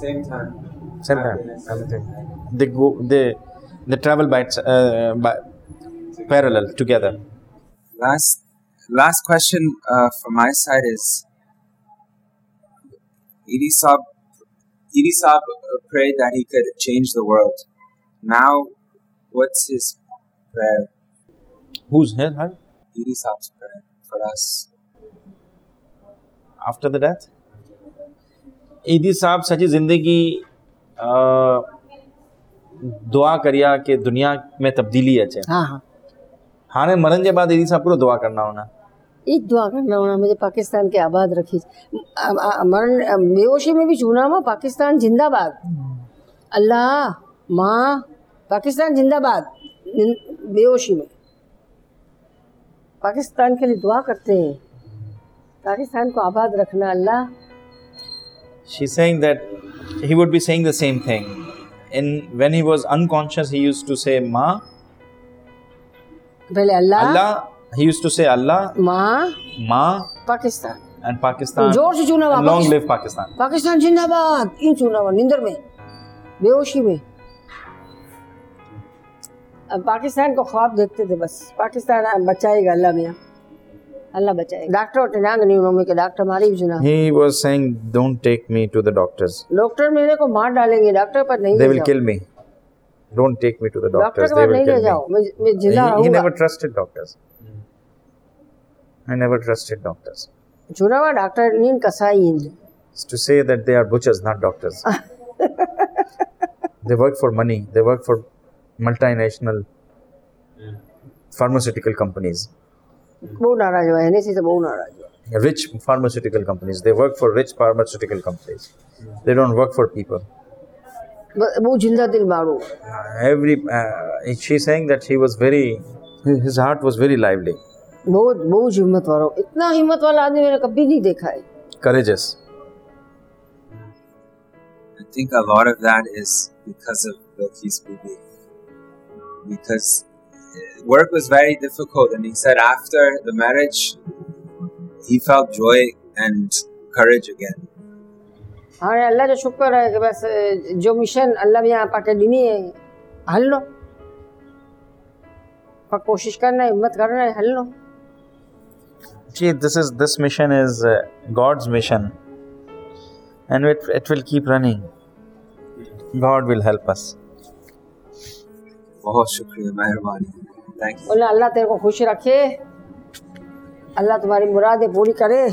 Same time same time they go they they travel by parallel together. Last, last question uh, from my side is Saab uh, prayed that he could change the world. Now, what's his prayer? Who's here? Her? Idi Saab's prayer for us. After the death. ईदी साहब सॼी ज़िंदगी अ, दुआ करिया की दुनिया में तब्दीली अचे हाँ हाँ हाणे मरण जे बाद ईदी साहब पूरो दुआ करना होना। एक दुआ करना होना मुझे पाकिस्तान के आबाद रखी। मरण बेहोशी में भी चुना माँ पाकिस्तान जिंदाबाद। अल्लाह माँ पाकिस्तान जिंदाबाद। बेहोशी में। पाकिस्तान के लिए दुआ करते हैं। पाकिस्तान को आबाद रखना अल्लाह। She's saying that he would be saying the same thing. In when he was unconscious, he used to say Ma, पहले अल्लाह Allah. He used to say Allah, माँ Ma, पाकिस्तान and Pakistan. ज़ोर से चुना And long live Pakistan. Pakistan जिंदाबाद इन चुना हुआ नींदर में बेहोशी में अब पाकिस्तान को ख्वाब देखते थे बस पाकिस्तान बचाएगा अल्लाह मियाँ अल्लाह बचाएगा डॉक्टर होते ना नहीं उन्होंने के डॉक्टर मारी भी सुना He was saying, "Don't take me to the doctors. Doctor मेरे को मार डालेंगे डॉक्टर पर नहीं They ले will जाओ kill me. don't take me to the doctors. Doctor they will kill me. he, he never trusted doctors. I never trusted doctors. ಚುನಾವ To say that they are butchers, not doctors. they work for money. They work for multinational pharmaceutical companies. Rich pharmaceutical companies. They work for rich pharmaceutical companies. They don't work for people. બહુ જિંદાદિલ મારું every she saying that he was very his heart was very lively બહુ બહુ જ હિંમત વાળો ઇતના હિંમત વાળા આદમી મેને કભી નહીં I think a lot of that is because of Bilquis Bibi. Because uh, work was very difficult, and he said after the marriage, he felt joy and courage again. हाँ अल्लाह जो शुक्र है कि बस जो मिशन अल्लाह भी यहाँ पाके दिनी है हल लो। पर कोशिश करना है हिम्मत करना है हल लो। जी this is this mission is God's mission and it it will keep running God will help us बहुत शुक्रिया मेहरबानी। थैंक यू अल्लाह तेरे को खुश रखे। अल्लाह तुम्हारी मुरादें पूरी करे।